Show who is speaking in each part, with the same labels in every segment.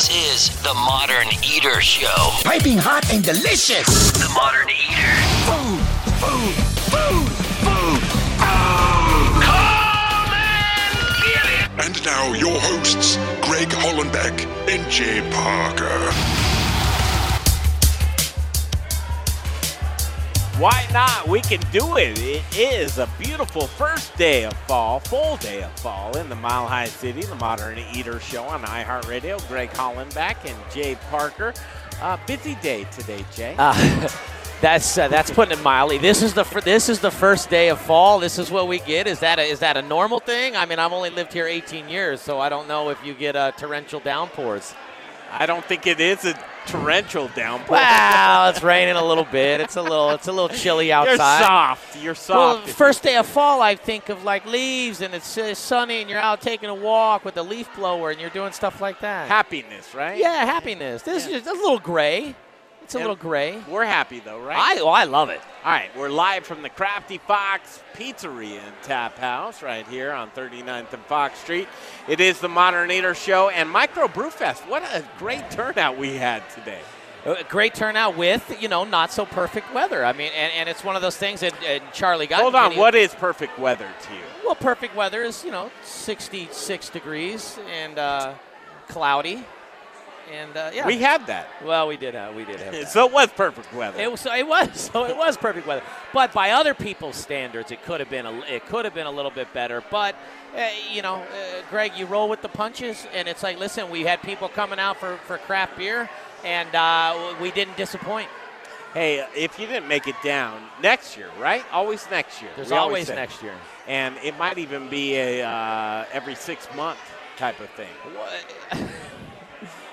Speaker 1: This is the Modern Eater Show.
Speaker 2: Piping hot and delicious.
Speaker 1: The Modern Eater.
Speaker 2: Food, food, food, food.
Speaker 1: Come and get it.
Speaker 3: And now your hosts, Greg Hollenbeck and Jay Parker.
Speaker 4: Why not? We can do it. It is a beautiful first day of fall, full day of fall in the Mile High City, the Modern Eater Show on iHeartRadio. Greg Hollenbeck and Jay Parker. Uh, busy day today, Jay.
Speaker 5: Uh, that's uh, that's putting it mildly. This is the fir- this is the first day of fall. This is what we get. Is that a, is that a normal thing? I mean, I've only lived here 18 years, so I don't know if you get uh, torrential downpours.
Speaker 4: I don't think it is a torrential downpour.
Speaker 5: Wow, it's raining a little bit. It's a little it's a little chilly outside.
Speaker 4: You're soft. You're
Speaker 5: Well,
Speaker 4: soft.
Speaker 5: first day of fall, I think of like leaves and it's uh, sunny and you're out taking a walk with a leaf blower and you're doing stuff like that.
Speaker 4: happiness, right?
Speaker 5: yeah, happiness. This is just a little gray. It's a
Speaker 4: Yeah.
Speaker 5: little gray.
Speaker 4: We're happy though, right?
Speaker 5: I oh, I love it.
Speaker 4: All right, we're live from the Crafty Fox Pizzeria and Tap House right here on 39th and Fox Street. It is the Modern Eater Show and Micro Brew Fest. What a great turnout we had today.
Speaker 5: A great turnout with you know not so perfect weather. I mean, and, and it's one of those things that and Charlie got.
Speaker 4: Hold on, what is perfect weather to you?
Speaker 5: Well, perfect weather is you know 66 degrees and uh, cloudy, and uh, yeah.
Speaker 4: We had that.
Speaker 5: well, we did have we did have. that.
Speaker 4: So it was perfect weather.
Speaker 5: It was, so it was so it was perfect weather, but by other people's standards, it could have been a it could have been a little bit better. But uh, you know, uh, Greg, you roll with the punches, and it's like, listen, we had people coming out for for craft beer, and uh, we didn't disappoint.
Speaker 4: hey, if you didn't make it down next year, right? Always next year.
Speaker 5: There's
Speaker 4: We
Speaker 5: always
Speaker 4: say.
Speaker 5: next year.
Speaker 4: and it might even be a uh, every six month type of thing.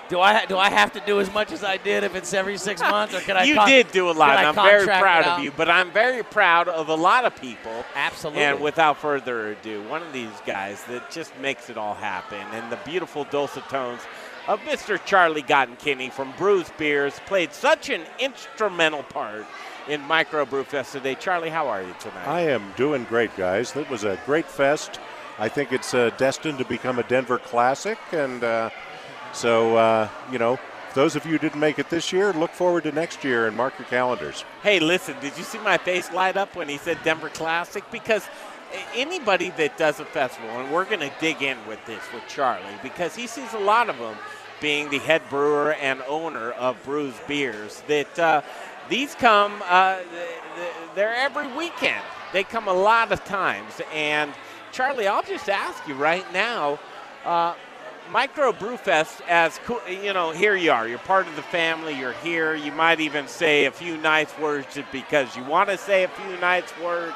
Speaker 5: Do I do I have to do as much as I did if it's every six months, or can I?
Speaker 4: you
Speaker 5: con-
Speaker 4: did do a lot,
Speaker 5: I
Speaker 4: I'm very proud of you. But I'm very proud of a lot of people.
Speaker 5: Absolutely.
Speaker 4: And without further ado, one of these guys that just makes it all happen, and the beautiful dulcet tones of Mr. Charlie Gottenkieny from Bruz Beers played such an instrumental part in Microbrew Fest today. Charlie, how are you tonight?
Speaker 6: I am doing great, guys. That was a great fest. I think it's uh, destined to become a Denver classic, and uh, so uh, you know, those of you who didn't make it this year, look forward to next year and mark your calendars.
Speaker 4: Hey, listen, did you see my face light up when he said Denver Classic? Because anybody that does a festival, and we're going to dig in with this with Charlie, because he sees a lot of them being the head brewer and owner of Bruz Beers, that uh, these come, uh, th- th- they're every weekend. They come a lot of times. And Charlie, I'll just ask you right now. Uh, Micro Brewfest, as cool, you know, here you are. You're part of the family. You're here. You might even say a few nice words because you want to say a few nice words.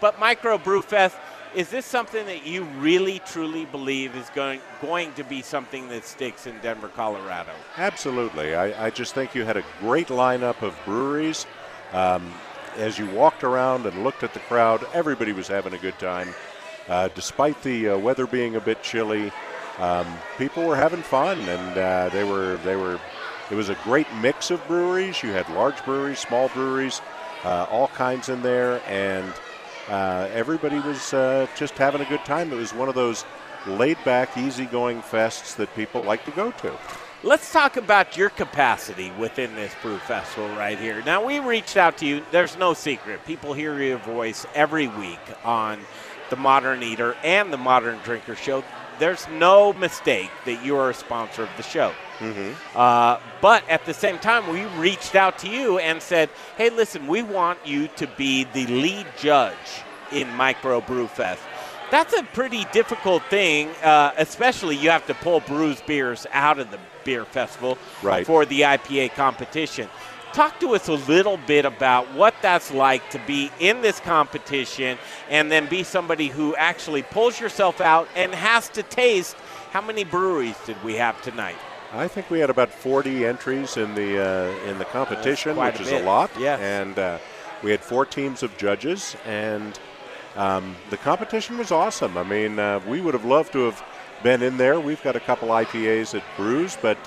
Speaker 4: But Micro Brewfest, is this something that you really truly believe is going going to be something that sticks in Denver, Colorado?
Speaker 6: Absolutely. I, I just think you had a great lineup of breweries. Um, as you walked around and looked at the crowd, everybody was having a good time. Uh, despite the uh, weather being a bit chilly, um, people were having fun, and uh, they were they were. It was a great mix of breweries. You had large breweries, small breweries, uh, all kinds in there, and uh, everybody was uh, just having a good time. It was one of those laid-back, easygoing fests that people like to go to.
Speaker 4: Let's talk about your capacity within this brew festival right here. Now, we reached out to you. There's no secret. People hear your voice every week on the Modern Eater and the Modern Drinker Show. There's no mistake that you are a sponsor of the show. Uh, but at the same time, we reached out to you and said, hey, listen, we want you to be the lead judge in Micro Brew Fest. That's a pretty difficult thing, uh, especially you have to pull Bruz Beers out of the beer festival
Speaker 6: Right.
Speaker 4: for the IPA competition. Talk to us a little bit about what that's like to be in this competition and then be somebody who actually pulls yourself out and has to taste. How many breweries did we have tonight?
Speaker 6: I think we had about 40 entries in the uh, in the competition, which
Speaker 4: a
Speaker 6: is
Speaker 4: bit.
Speaker 6: a lot.
Speaker 4: Yes.
Speaker 6: And uh, we had four teams of judges, and um, the competition was awesome. I mean, uh, we would have loved to have been in there. We've got a couple IPAs at Bruz, but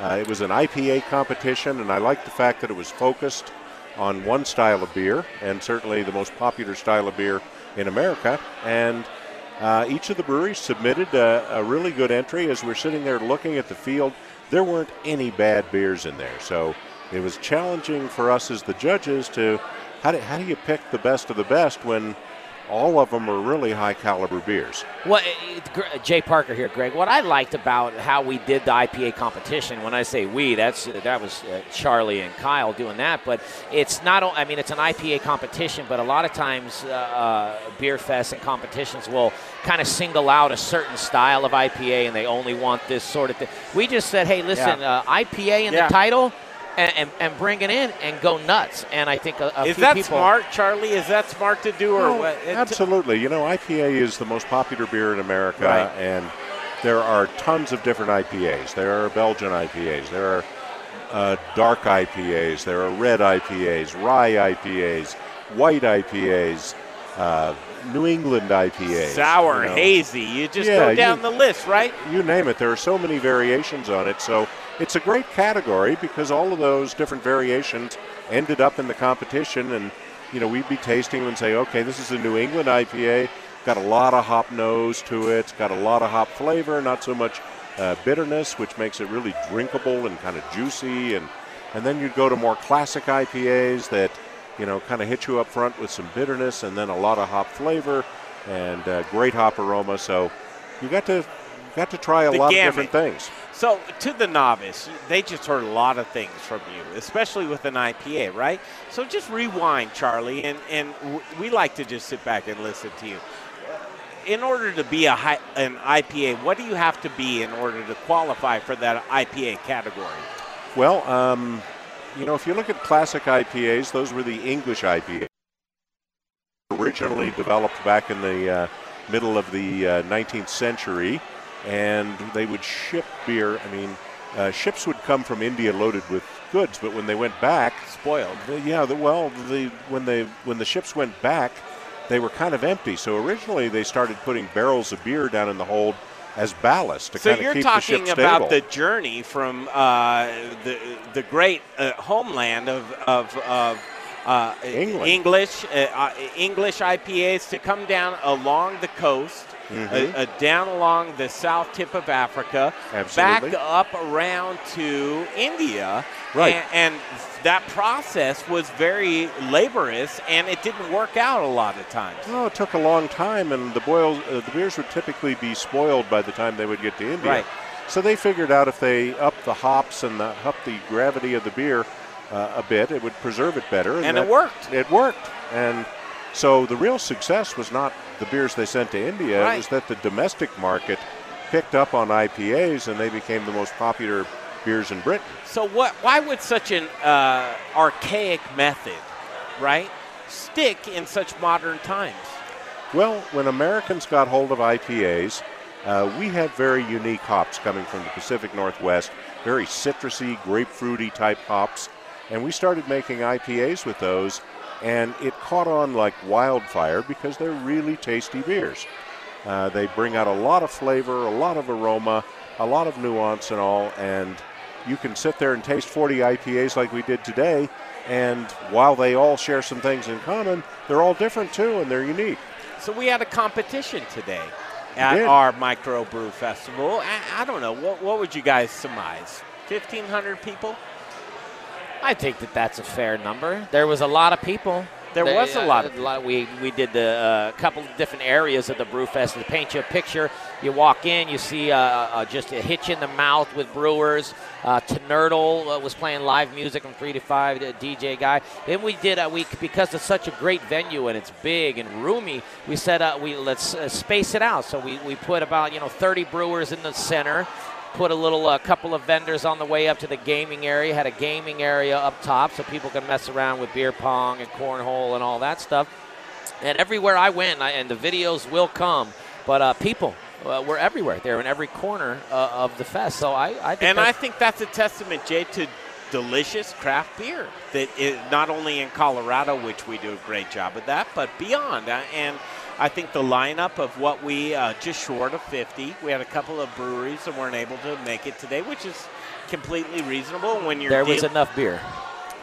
Speaker 6: uh, it was an IPA competition, and I like the fact that it was focused on one style of beer, and certainly the most popular style of beer in America. And Uh, each of the breweries submitted a, a really good entry. As we're sitting there looking at the field, there weren't any bad beers in there. So it was challenging for us as the judges to how do, how do you pick the best of the best when all of them are really high caliber beers.
Speaker 5: Well, Jay Parker here, Greg. What I liked about how we did the IPA competition, when I say we, that's that was uh, Charlie and Kyle doing that. But it's not. I mean, it's an IPA competition, but a lot of times, uh, uh, beer fests and competitions will kind of single out a certain style of IPA, and they only want this sort of thing. We just said, hey, listen,
Speaker 4: Yeah.
Speaker 5: uh, IPA in
Speaker 4: Yeah.
Speaker 5: the title. And, and, and bring it in and go nuts. And I think a, a
Speaker 4: Is
Speaker 5: few
Speaker 4: that
Speaker 5: people.
Speaker 4: smart, Charlie? Is that smart to do, or
Speaker 6: Oh,
Speaker 4: what? It-
Speaker 6: absolutely. You know, IPA is the most popular beer in America,
Speaker 4: Right.
Speaker 6: and there are tons of different IPAs. There are Belgian IPAs. There are uh, dark IPAs. There are red IPAs, rye IPAs, white IPAs, uh, New England IPAs.
Speaker 4: sour,
Speaker 6: you know.
Speaker 4: hazy. You just
Speaker 6: Yeah,
Speaker 4: go
Speaker 6: you-
Speaker 4: down the list, right?
Speaker 6: you name it. There are so many variations on it. So it's a great category because all of those different variations ended up in the competition. And, you know, we'd be tasting them and say, okay, this is a New England IPA. Got a lot of hop nose to it. It's got a lot of hop flavor, not so much uh, bitterness, which makes it really drinkable and kind of juicy. And, and then you'd go to more classic IPAs that, you know, kind of hit you up front with some bitterness and then a lot of hop flavor and uh, great hop aroma. So you got to got to try a lot
Speaker 4: gamut.
Speaker 6: of different things.
Speaker 4: So, to the novice, they just heard a lot of things from you, especially with an IPA, right? So, just rewind, Charlie, and, and we like to just sit back and listen to you. In order to be a high, an IPA, what do you have to be in order to qualify for that IPA category?
Speaker 6: Well, um, you know, if you look at classic IPAs, those were the English IPAs. Originally developed back in the uh, middle of the uh, 19th century, and they would ship beer. I mean, uh, ships would come from India loaded with goods, but when they went back,
Speaker 4: Spoiled.
Speaker 6: the, yeah, the, well, the, when they when the ships went back, they were kind of empty. So originally they started putting barrels of beer down in the hold as ballast to
Speaker 4: So
Speaker 6: kind of keep the ship stable.
Speaker 4: So you're talking about the journey from uh, the the great uh, homeland of of, of uh,
Speaker 6: England.
Speaker 4: English uh, uh, English IPAs to come down along the coast,
Speaker 6: Mm-hmm.
Speaker 4: uh, uh, down along the south tip of Africa,
Speaker 6: Absolutely.
Speaker 4: back up around to India,
Speaker 6: Right.
Speaker 4: And, and that process was very laborious, and it didn't work out a lot of times.
Speaker 6: No, it took a long time, and the boils, uh, the beers would typically be spoiled by the time they would get to India.
Speaker 4: Right.
Speaker 6: So they figured out if they up the hops and the, up the gravity of the beer uh, a bit, it would preserve it better.
Speaker 4: And it
Speaker 6: that-
Speaker 4: worked.
Speaker 6: It worked, and so the real success was not the beers they sent to India.
Speaker 4: Right.
Speaker 6: It was that the domestic market picked up on IPAs, and they became the most popular beers in Britain.
Speaker 4: So what? Why would such an uh, archaic method, right, stick in such modern times?
Speaker 6: Well, when Americans got hold of IPAs, uh, we had very unique hops coming from the Pacific Northwest, very citrusy, grapefruity type hops, and we started making IPAs with those, and it caught on like wildfire because they're really tasty beers. Uh, they bring out a lot of flavor, a lot of aroma, a lot of nuance, and all, and you can sit there and taste 40 IPAs like we did today, and while they all share some things in common, they're all different too, and they're unique.
Speaker 4: So we had a competition today at our microbrew festival. I, I don't know what, what would you guys surmise? Fifteen hundred people.
Speaker 5: I think that that's a fair number. There was a lot of people.
Speaker 4: There was a lot of a lot.
Speaker 5: Of, we we did the uh, couple of different areas of the brew fest to paint you a picture. You walk in, you see uh, uh, just a hitch in the mouth with brewers. Uh, Tnerdle uh, was playing live music from three to five. The DJ guy. Then we did a week because it's such a great venue and it's big and roomy. We said uh, we let's uh, space it out. So we, we put about you know 30 brewers in the center put a little uh, couple of vendors on the way up to the gaming area. Had a gaming area up top so people can mess around with beer pong and cornhole and all that stuff. And everywhere i went I, and the videos will come but uh, people uh, were everywhere. They're in every corner uh, of the fest. So i, I think
Speaker 4: And I think that's a testament, Jay, to delicious craft beer that is not only in Colorado, which we do a great job of that, but beyond. Uh, And I think the lineup of what we uh, just short of 50, we had a couple of breweries that weren't able to make it today, which is completely reasonable when you're
Speaker 5: there was enough beer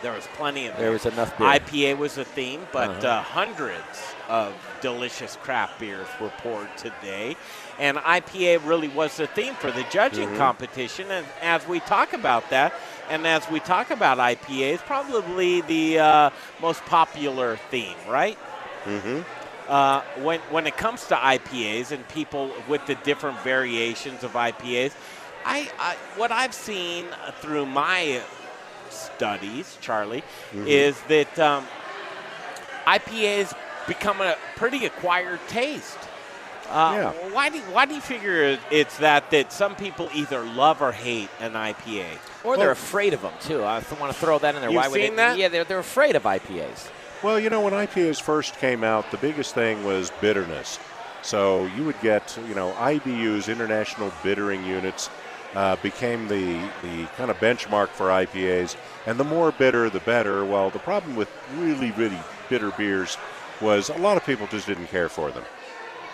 Speaker 4: There was plenty of
Speaker 5: There was enough beer.
Speaker 4: IPA was a theme, but
Speaker 5: Uh-huh.
Speaker 4: uh, hundreds of delicious craft beers were poured today. And IPA really was the theme for the judging
Speaker 5: Mm-hmm.
Speaker 4: competition. And as we talk about that, and as we talk about IPA, it's probably the uh, most popular theme, right?
Speaker 6: Mm-hmm.
Speaker 4: Uh, when when it comes to IPAs and people with the different variations of IPAs, I, I what I've seen through my studies, Charlie, is that um, IPAs become a pretty acquired taste. Uh,
Speaker 6: Yeah.
Speaker 4: Why do why do you figure it's that that some people either love or hate an IPA?
Speaker 5: Or they're afraid of them too. I want to throw that in there.
Speaker 4: You've
Speaker 5: Why would
Speaker 4: seen
Speaker 5: they?
Speaker 4: that?
Speaker 5: Yeah, they're, they're afraid of IPAs.
Speaker 6: Well, you know, when IPAs first came out, the biggest thing was bitterness. So you would get, you know, IBUs, International Bittering Units, uh, became the, the kind of benchmark for IPAs. And the more bitter, the better. Well, the problem with really, really bitter beers was a lot of people just didn't care for them.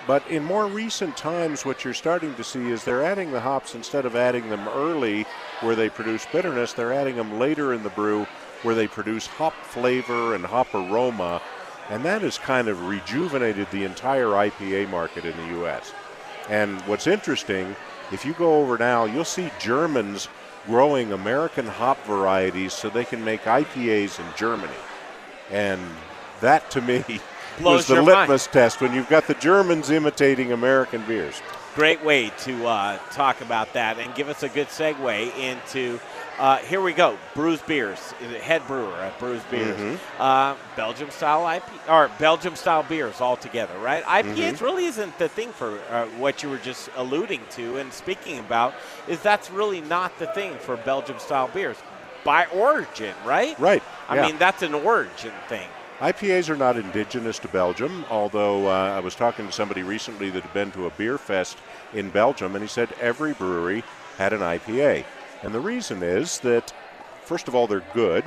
Speaker 6: But in more recent times, what you're starting to see is they're adding the hops instead of adding them early where they produce bitterness, they're adding them later in the brew where they produce hop flavor and hop aroma. And that has kind of rejuvenated the entire IPA market in the U.S. And what's interesting, if you go over now, you'll see Germans growing American hop varieties so they can make IPAs in Germany. And that to me was the
Speaker 4: your mind.
Speaker 6: litmus test when you've got the Germans imitating American beers.
Speaker 4: Great way to uh, talk about that and give us a good segue into. Uh, here we go. Bruz Beers, head brewer at Bruz Beers,
Speaker 6: Mm-hmm.
Speaker 4: uh, Belgium style IP or Belgium style beers altogether, right? IPAs
Speaker 6: Mm-hmm.
Speaker 4: really isn't the thing for uh, what you were just alluding to and speaking about. Is that's really not the thing for Belgium style beers by origin, right?
Speaker 6: Right,
Speaker 4: I
Speaker 6: yeah.
Speaker 4: mean, that's an origin thing.
Speaker 6: IPAs are not indigenous to Belgium, although uh, I was talking to somebody recently that had been to a beer fest in Belgium, and he said every brewery had an IPA. And the reason is that, first of all, they're good,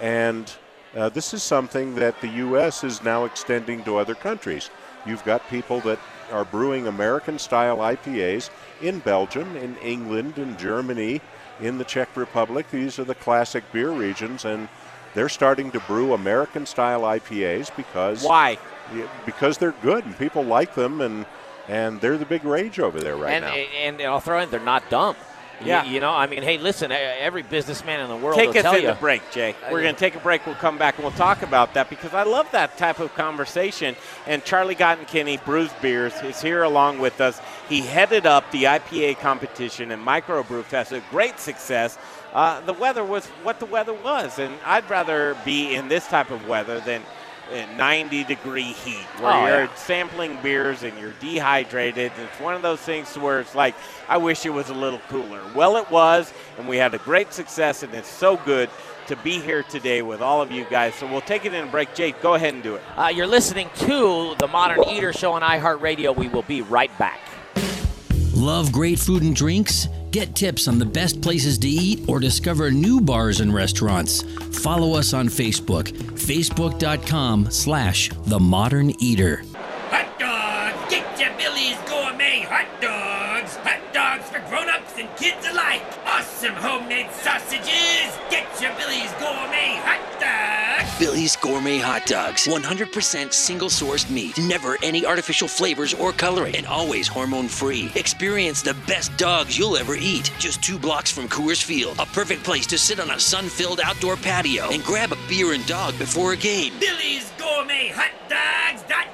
Speaker 6: and uh, this is something that the U.S. is now extending to other countries. You've got people that are brewing American style IPAs in Belgium, in England, in Germany, in the Czech Republic. These are the classic beer regions, and they're starting to brew American style IPAs because
Speaker 4: Why?
Speaker 6: because they're good and people like them and and they're the big rage over there right
Speaker 5: and,
Speaker 6: now.
Speaker 5: and and I'll throw in they're not dumb. You-
Speaker 4: Yeah.
Speaker 5: You, know, I mean, hey, listen, every businessman in the world
Speaker 4: Take
Speaker 5: will
Speaker 4: us
Speaker 5: tell you.
Speaker 4: The break, Jay.
Speaker 5: Uh,
Speaker 4: We're going to take a break. We'll come back and we'll talk about that because I love that type of conversation. And Charlie Gottenkieny, Bruz Beers, is here along with us. He headed up the IPA competition and Microbrew Fest, a great success. Uh, the weather was what the weather was, and I'd rather be in this type of weather than in 90 degree heat where
Speaker 5: Oh,
Speaker 4: you're
Speaker 5: yeah.
Speaker 4: sampling beers and you're dehydrated. And it's one of those things where it's like, I wish it was a little cooler. Well, it was, and we had a great success, and it's so good to be here today with all of you guys. So we'll take it in a break. Jake, go ahead and do it.
Speaker 5: Uh, you're listening to the Modern Eater Show on iHeartRadio. We will be right back.
Speaker 7: Love great food and drinks? Get tips on the best places to eat or discover new bars and restaurants. Follow us on Facebook, facebook.com slash the modern eater.
Speaker 8: Hot dogs! Get your Billy's Gourmet Hot Dogs! Hot dogs for grown-ups and kids alike! Awesome homemade sausages! Get your Billy's Gourmet Hot Dogs!
Speaker 1: Billy's Gourmet Hot Dogs. 100% single sourced meat. Never any artificial flavors or coloring. And always hormone free. Experience the best dogs you'll ever eat. Just two blocks from Coors Field. A perfect place to sit on a sun filled outdoor patio and grab a beer and dog before a game.
Speaker 8: Billy's Gourmet Hot Dogs.com!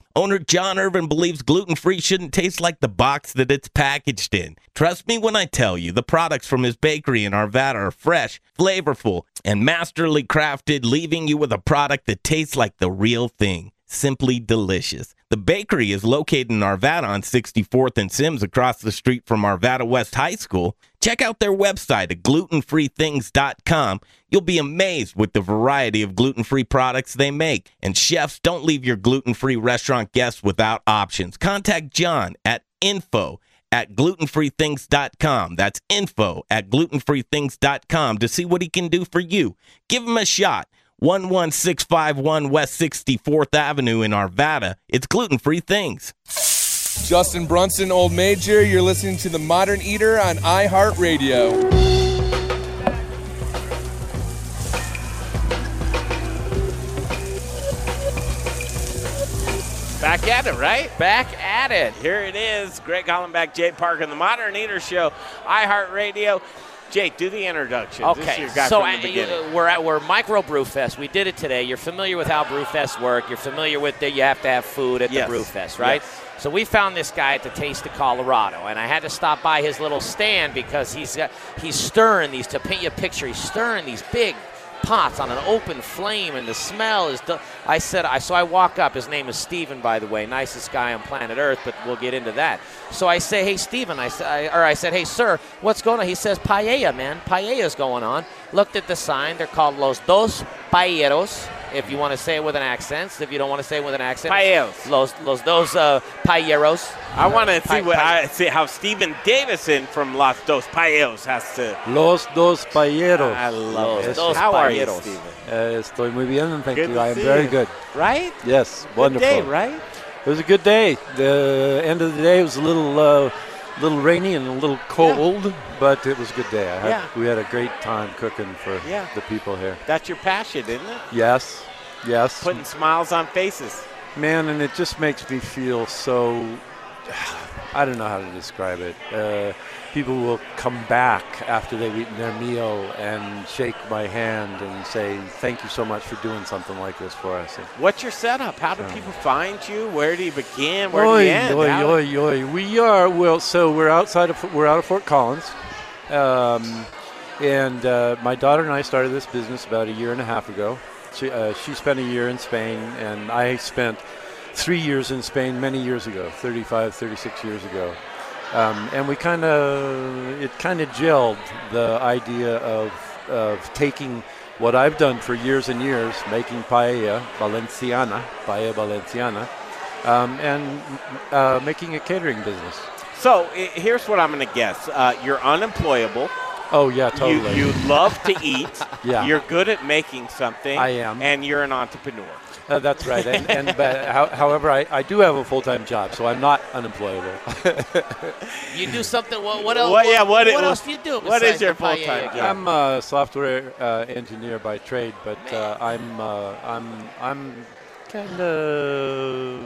Speaker 9: Owner John Irvin believes gluten free shouldn't taste like the box that it's packaged in. Trust me when I tell you, the products from his bakery in Arvada are fresh, flavorful, and masterly crafted, leaving you with a product that tastes like the real thing. Simply delicious. The bakery is located in Arvada on 64th and Sims across the street from Arvada West High School. Check out their website at glutenfreethings.com. You'll be amazed with the variety of gluten free products they make. And chefs, don't leave your gluten free restaurant guests without options. Contact John at info at glutenfreethings.com. That's info at glutenfreethings.com to see what he can do for you. Give him a shot. 11651 West 64th Avenue in Arvada. It's gluten free things.
Speaker 10: Justin Brunson, Old Major. You're listening to The Modern Eater on iHeartRadio.
Speaker 4: Back at it, right?
Speaker 5: Back at it.
Speaker 4: Here it is. Greg Hollenbeck, Jay Parker, the Modern Eater Show, iHeartRadio. Jake, do the introduction. This is
Speaker 5: Okay,
Speaker 4: your guy
Speaker 5: so
Speaker 4: from the beginning.
Speaker 5: you- we're at we're Micro Brewfest. We did it today. You're familiar with how Brewfest work. You're familiar with that you have to have food at
Speaker 4: Yes.
Speaker 5: the Brewfest, right?
Speaker 4: Yes.
Speaker 5: So we found this guy at the Taste of Colorado, and I had to stop by his little stand because he's got, he's stirring these. To paint you a picture, he's stirring these big pots on an open flame, and the smell is. del- I said, I so I walk up. His name is Steven, by the way, nicest guy on planet Earth, but we'll get into that. So I say, hey Steven, I said, or I said, hey sir, what's going on? He says, paella, man, paella's going on. Looked at the sign. They're called Los Dos Paelleros. If you want to say it with an accent, if you don't want to say it with an accent,
Speaker 4: Paellos.
Speaker 5: Los Los Dos uh, Paelleros.
Speaker 4: I want to see what
Speaker 5: pi-
Speaker 4: I see how Stephen Davidson from Los Dos Paelleros has to.
Speaker 11: Los dos paelleros.
Speaker 4: I love
Speaker 5: Los
Speaker 4: it.
Speaker 5: Dos
Speaker 4: How are you,
Speaker 5: Paelleros.
Speaker 4: Stephen?
Speaker 11: Uh, estoy muy bien, thank
Speaker 4: Good
Speaker 11: you. I am very
Speaker 4: you.
Speaker 11: good.
Speaker 4: Right?
Speaker 11: Yes,
Speaker 4: Good
Speaker 11: wonderful.
Speaker 4: day, right?
Speaker 11: It was a good day. The end of the day was a little, uh, little rainy and a little cold, but it was a good day. I had,
Speaker 4: Yeah.
Speaker 11: We had a great time cooking for
Speaker 4: Yeah.
Speaker 11: the people here.
Speaker 4: That's your passion, isn't it?
Speaker 11: Yes, yes,
Speaker 4: Putting smiles on faces.
Speaker 11: man, and it just makes me feel so. I don't know how to describe it. Uh, people will come back after they've eaten their meal and shake my hand and say, "Thank you so much for doing something like this for us."
Speaker 4: What's your setup? How do
Speaker 11: Yeah.
Speaker 4: people find you? Where do you begin? Where do you end? How-
Speaker 11: oi, oi. We are well. So we're outside of we're out of Fort Collins, um, and uh, my daughter and I started this business about a year and a half ago. She uh, she spent a year in Spain, and I spent three years in Spain many years ago, 35, 36 years ago. Um, and we kind of it kind of gelled the idea of of taking what I've done for years and years, making paella valenciana, paella valenciana, um, and uh, making a catering business.
Speaker 4: So here's what I'm going to guess. Uh, you're unemployable.
Speaker 11: Oh yeah, totally.
Speaker 4: You, you love to eat.
Speaker 11: Yeah.
Speaker 4: You're good at making something.
Speaker 11: I am.
Speaker 4: And you're an entrepreneur.
Speaker 11: Uh, that's right. And, and but how, however, I, I do have a full time job, so I'm not unemployable.
Speaker 5: You do something. What, what else?
Speaker 4: What- yeah, what-
Speaker 5: what
Speaker 4: what-
Speaker 5: else do you do?
Speaker 4: what is your full-time job?
Speaker 11: I'm a software uh, engineer by trade, but uh, I'm uh, I'm I'm kind of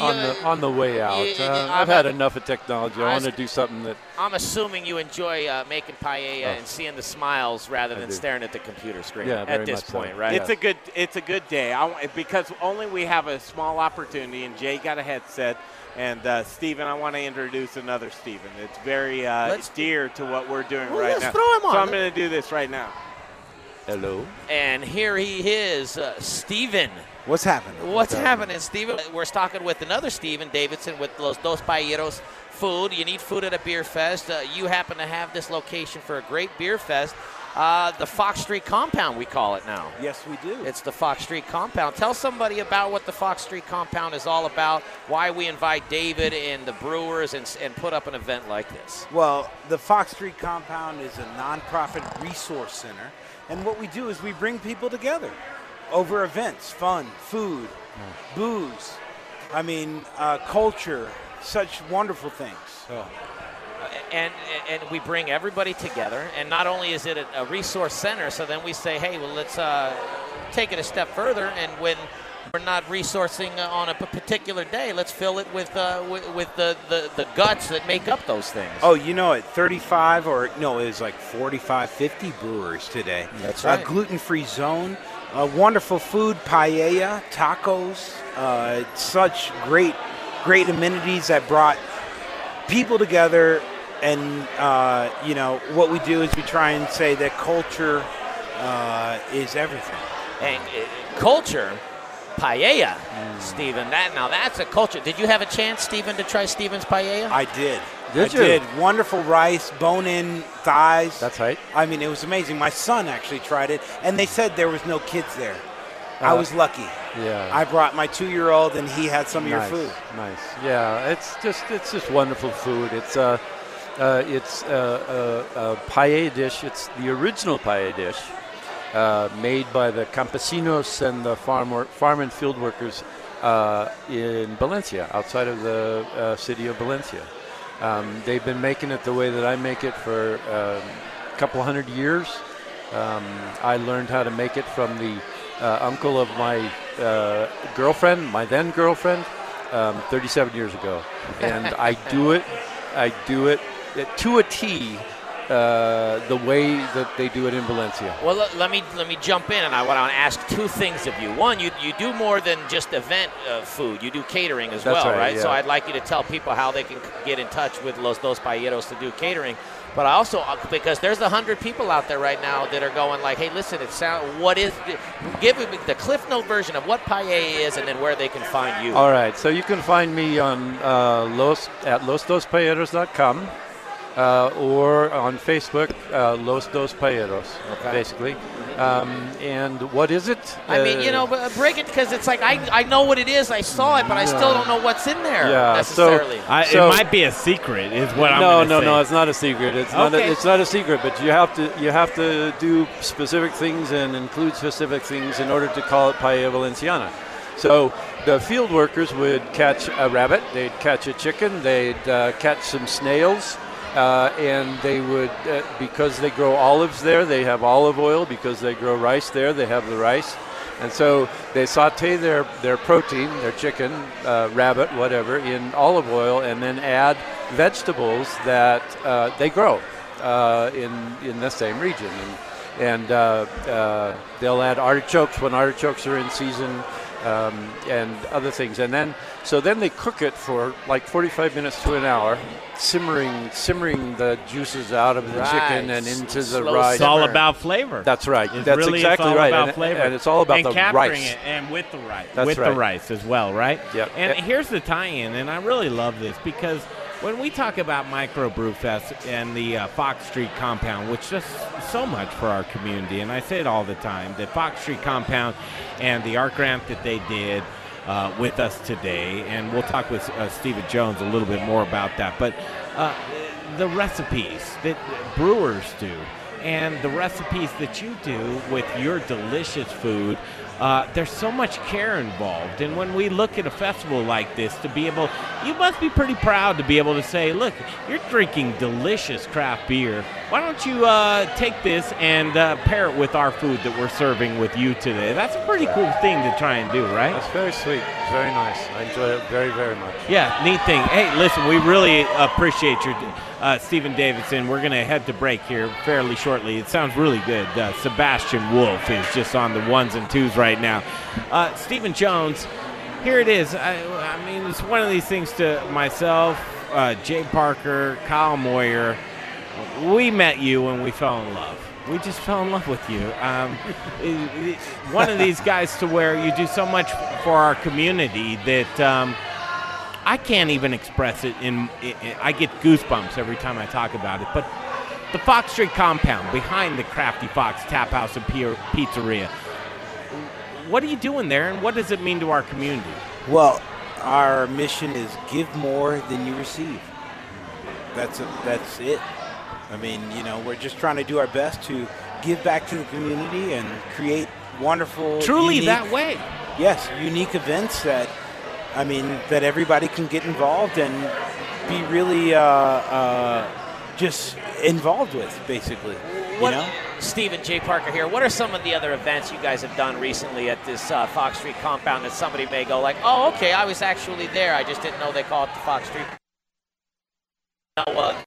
Speaker 11: on the on the way out.
Speaker 5: yeah,
Speaker 11: Uh,
Speaker 5: I'm
Speaker 11: I've had
Speaker 5: a-
Speaker 11: enough of technology.
Speaker 5: I
Speaker 11: I want to do something that
Speaker 5: I'm assuming you enjoy uh, making paella
Speaker 11: Oh.
Speaker 5: and seeing the smiles rather
Speaker 11: I
Speaker 5: than
Speaker 11: do.
Speaker 5: staring at the computer screen
Speaker 11: Yeah,
Speaker 5: at
Speaker 11: very
Speaker 5: this
Speaker 11: much so.
Speaker 5: point, right?
Speaker 4: It's a good. It's a good day. I, because only we have a small opportunity, and Jay got a headset. And uh, Stephen, I want to introduce another Stephen. It's very uh, dear to what we're doing
Speaker 5: Well,
Speaker 4: right
Speaker 5: let's
Speaker 4: now.
Speaker 5: throw him
Speaker 4: So. I'm going to do this right now.
Speaker 11: hello.
Speaker 5: and here he is, uh, Steven.
Speaker 12: What's happening?
Speaker 5: What's happening, Steven? We're talking with another Steven Davidson with Los Dos Paelleros Food. You need food at a beer fest. Uh, you happen to have this location for a great beer fest. Uh, the Fox Street Compound, we call it now.
Speaker 12: Yes, we do.
Speaker 5: It's the Fox Street Compound. Tell somebody about what the Fox Street Compound is all about, why we invite David and the Brewers and, and put up an event like this.
Speaker 12: Well, the Fox Street Compound is a nonprofit resource center, and what we do is we bring people together over events, fun, food, booze. I mean, uh, culture, such wonderful things.
Speaker 5: and and we bring everybody together. And not only is it a, resource center, so then we say, hey, well, let's uh, take it a step further. And when we're not resourcing uh, on a particular day, let's fill it with uh, with, with the, the the guts that make up those things.
Speaker 12: Oh, you know it. 35 or no, it was like 45, 50 brewers today.
Speaker 5: That's right.
Speaker 12: A gluten-free zone, uh, wonderful food, paella, tacos, uh, such great, great amenities that brought people together. And uh, you know what we do is we try and say that culture uh, is everything.
Speaker 5: And uh, culture, paella, Stephen. That now that's a culture. Did you have a chance, Stephen, to try Stephen's paella?
Speaker 12: I did.
Speaker 11: Did
Speaker 12: I
Speaker 11: you?
Speaker 12: did. Wonderful rice, bone-in thighs.
Speaker 11: That's right.
Speaker 12: I mean, it was amazing. My son actually tried it, and they said there was no kids there. I
Speaker 11: Uh,
Speaker 12: was lucky.
Speaker 11: Yeah.
Speaker 12: I brought my two-year-old, and he had some of
Speaker 11: nice,
Speaker 12: your food.
Speaker 11: Nice. Yeah, it's just it's just wonderful food. It's uh, uh it's uh, a, a paella dish. It's the original paella dish, uh, made by the campesinos and the farm wor- farm and field workers uh, in Valencia, outside of the uh, city of Valencia. Um, they've been making it the way that I make it for um, a couple hundred years. Um, I learned how to make it from the uh, uncle of my uh, girlfriend, my then girlfriend, um, 37 years ago, and I do it. I do it to a T, uh, the way that they do it in Valencia.
Speaker 5: Well, let, let me let me jump in, and I want to ask two things of you. One, you you do more than just event uh, food; you do catering as
Speaker 11: That's
Speaker 5: well,
Speaker 11: right,
Speaker 5: So
Speaker 11: yeah.
Speaker 5: I'd like you to tell people how they can get in touch with Los Dos Paelleros to do catering. But I also uh, because there's a hundred people out there right now that are going like, "Hey, listen, it sound what is give me the Cliff Note version of what paella is, and then where they can find you."
Speaker 11: All right, so you can find me on uh, los at losdospaelleros.com uh, or on Facebook, uh, Los Dos Paelleros,
Speaker 5: Okay.
Speaker 11: basically. Um, and what is it?
Speaker 5: I mean, you
Speaker 11: Uh,
Speaker 5: know, but break it because it's like I, I know what it is, I saw it, but I still don't know what's in there
Speaker 11: Yeah, so-
Speaker 5: necessarily.
Speaker 4: I,
Speaker 11: So-
Speaker 4: it might be a secret, is what I'm
Speaker 11: no, no,
Speaker 4: say.
Speaker 11: no. It's not a secret. It's not. A, it's not a secret. But you have to. You have to do specific things and include specific things in order to call it paella valenciana. So the field workers would catch a rabbit. They'd catch a chicken. They'd uh, catch some snails. Uh, and they would, uh, because they grow olives there, they have olive oil. Because they grow rice there, they have the rice. And so they saute their, their protein, their chicken, uh, rabbit, whatever, in olive oil and then add vegetables that uh, they grow uh, in, in the same region. And, and uh, they'll add artichokes when artichokes are in season um, and other things. And then, so then they cook it for like 45 minutes to an hour, simmering, simmering the juices out of the
Speaker 5: Right.
Speaker 11: chicken and into the
Speaker 5: Slow
Speaker 11: rice.
Speaker 4: It's all about flavor.
Speaker 11: That's right.
Speaker 4: It's
Speaker 11: That's
Speaker 4: really,
Speaker 11: exactly
Speaker 4: it's all
Speaker 11: right.
Speaker 4: About
Speaker 11: and,
Speaker 4: flavor.
Speaker 11: and it's all about
Speaker 4: and
Speaker 11: the
Speaker 4: capturing
Speaker 11: rice.
Speaker 4: it and with the rice.
Speaker 11: That's
Speaker 4: with the rice as well, right?
Speaker 11: Yep.
Speaker 4: And here's the tie-in, and I really love this because when we talk about Micro Brew Fest and the uh, Fox Street compound, which does so much for our community, and I say it all the time, the Fox Street compound and the art grant that they did uh, with us today, and we'll talk with uh, Stephen Jones a little bit more about that. But uh, the recipes that brewers do and the recipes that you do with your delicious food. Uh, there's so much care involved, and when we look at a festival like this, to be able, you must be pretty proud to be able to say, "Look, you're drinking delicious craft beer. Why don't you uh, take this and uh, pair it with our food that we're serving with you today?" That's a pretty cool thing to try and do, right?
Speaker 11: That's very sweet. It's very nice. I enjoy it very, very much.
Speaker 4: Yeah, neat thing. Hey, listen, we really appreciate your uh, Stephen Davidson. We're going to head to break here fairly shortly. It sounds really good. Uh, Sebastian Wolf is just on the ones and twos right now. Uh, Stephen Jones, here it is. I, I mean, it's one of these things to myself, uh, Jay Parker, Kyle Moyer. We met you when we fell in love. We just fell in love with you. Um, one of these guys to where you do so much for our community that um, I can't even express it. In, i I get goosebumps every time I talk about it. But the Fox Street compound behind the Crafty Fox Tap House and Pizzeria. What are you doing there, and what does it mean to our community?
Speaker 12: Well, our mission is give more than you receive. That's that's it. I mean, you know, we're just trying to do our best to give back to the community and create wonderful,
Speaker 4: Truly
Speaker 12: unique-
Speaker 4: that way.
Speaker 12: Yes, unique events that, I mean, that everybody can get involved and be really uh, uh, just involved with, basically.
Speaker 5: What,
Speaker 12: You know?
Speaker 5: Stephen J. Parker here. What are some of the other events you guys have done recently at this uh, Fox Street compound that somebody may go like, oh, okay, I was actually there. I just didn't know they call it the Fox Street. Uh,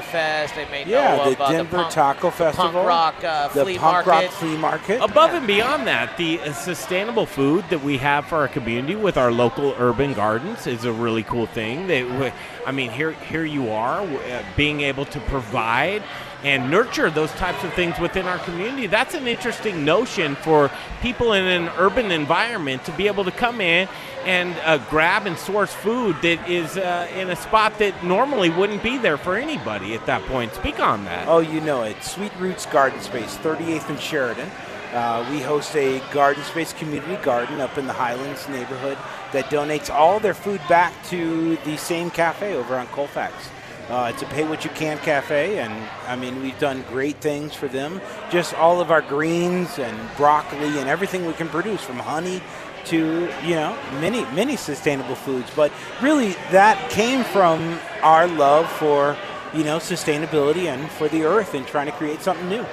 Speaker 5: Fest. They may
Speaker 12: Yeah,
Speaker 5: know
Speaker 12: the
Speaker 5: of uh,
Speaker 12: Denver
Speaker 5: the punk,
Speaker 12: Taco
Speaker 5: the
Speaker 12: Festival,
Speaker 5: punk rock uh,
Speaker 12: the
Speaker 5: flea
Speaker 12: punk
Speaker 5: market.
Speaker 12: rock flea market.
Speaker 4: Above and beyond that, the uh, sustainable food that we have for our community with our local urban gardens is a really cool thing. That I mean, here here you are, uh, being able to provide and nurture those types of things within our community. That's an interesting notion for people in an urban environment to be able to come in and uh, grab and source food that is uh, in a spot that normally wouldn't be there for anybody at that point. Speak on that.
Speaker 12: Oh, you know it. Sweet Roots Garden Space, 38th and Sheridan. Uh, we host a garden space community garden up in the Highlands neighborhood that donates all their food back to the same cafe over on Colfax. Uh, it's a pay what you can cafe, and I mean, we've done great things for them. Just all of our greens and broccoli and everything we can produce from honey to, you know, many, many sustainable foods. But really, that came from our love for, you know, sustainability and for the earth and trying to create something new.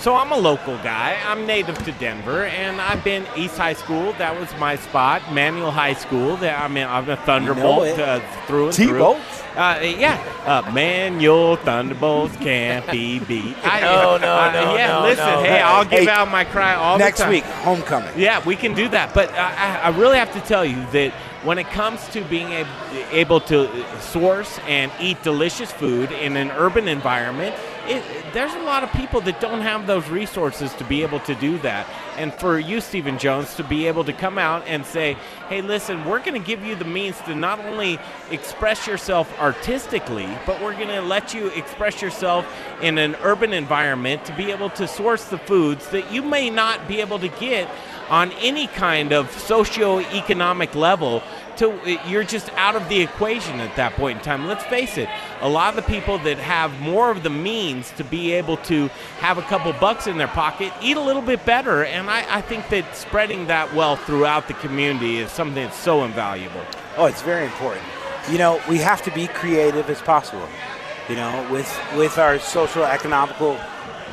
Speaker 4: So I'm a local guy. I'm native to Denver, and I've been East High School. That was my spot. Manual High School. That I mean, I'm a Thunderbolt
Speaker 12: it.
Speaker 4: uh, through and
Speaker 12: T-Bolt?
Speaker 4: through. Uh, yeah, uh, Manual Thunderbolts can't be beat. I,
Speaker 12: No, no,
Speaker 4: uh,
Speaker 12: no,
Speaker 4: Yeah,
Speaker 12: no,
Speaker 4: listen.
Speaker 12: no.
Speaker 4: Hey, I'll give
Speaker 12: Hey,
Speaker 4: out my cry all
Speaker 12: Next
Speaker 4: the time.
Speaker 12: week, homecoming.
Speaker 4: Yeah, we can do that. But I, I really have to tell you that when it comes to being able to source and eat delicious food in an urban environment, it, there's a lot of people that don't have those resources to be able to do that. And for you, Stephen Jones, to be able to come out and say, hey, listen, we're going to give you the means to not only express yourself artistically, but we're going to let you express yourself in an urban environment to be able to source the foods that you may not be able to get on any kind of socio-economic level to you're just out of the equation at that point in time. Let's face it a lot of the people that have more of the means to be able to have a couple bucks in their pocket eat a little bit better and I, I think that spreading that wealth throughout the community is something that's so invaluable
Speaker 12: Oh, it's very important. You know, we have to be creative as possible. You know, with with our social economical,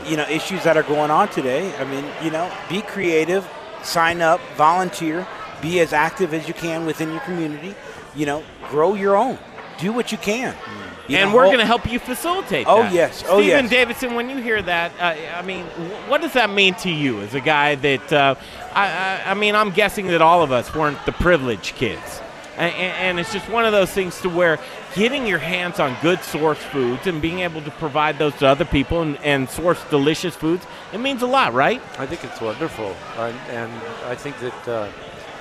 Speaker 12: you know, issues that are going on today. I mean, you know, be creative, sign up, volunteer, be as active as you can within your community. You know, grow your own. Do what you can. Mm. You
Speaker 4: and
Speaker 12: know,
Speaker 4: we're going to help you facilitate that.
Speaker 12: Oh,
Speaker 4: that.
Speaker 12: yes. Oh,
Speaker 4: Stephen
Speaker 12: yes.
Speaker 4: Davidson, when you hear that, uh, I mean, what does that mean to you as a guy that, uh, I, I, I mean, I'm guessing that all of us weren't the privileged kids. A- a- And it's just one of those things to where getting your hands on good source foods and being able to provide those to other people and, and source delicious foods, it means a lot, right?
Speaker 11: I think it's wonderful, and, and I think that. Uh,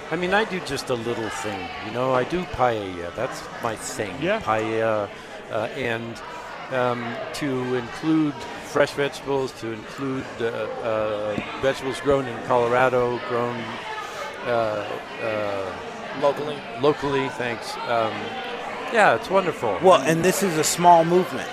Speaker 11: I mean, I do just a little thing. You know, I do paella. That's my thing.
Speaker 4: Yeah.
Speaker 11: Paella, and um, to include fresh vegetables, to include uh, uh, vegetables grown in Colorado, grown uh, uh,
Speaker 5: locally.
Speaker 11: Locally, thanks. Um, yeah, it's wonderful.
Speaker 12: Well, and this is a small movement.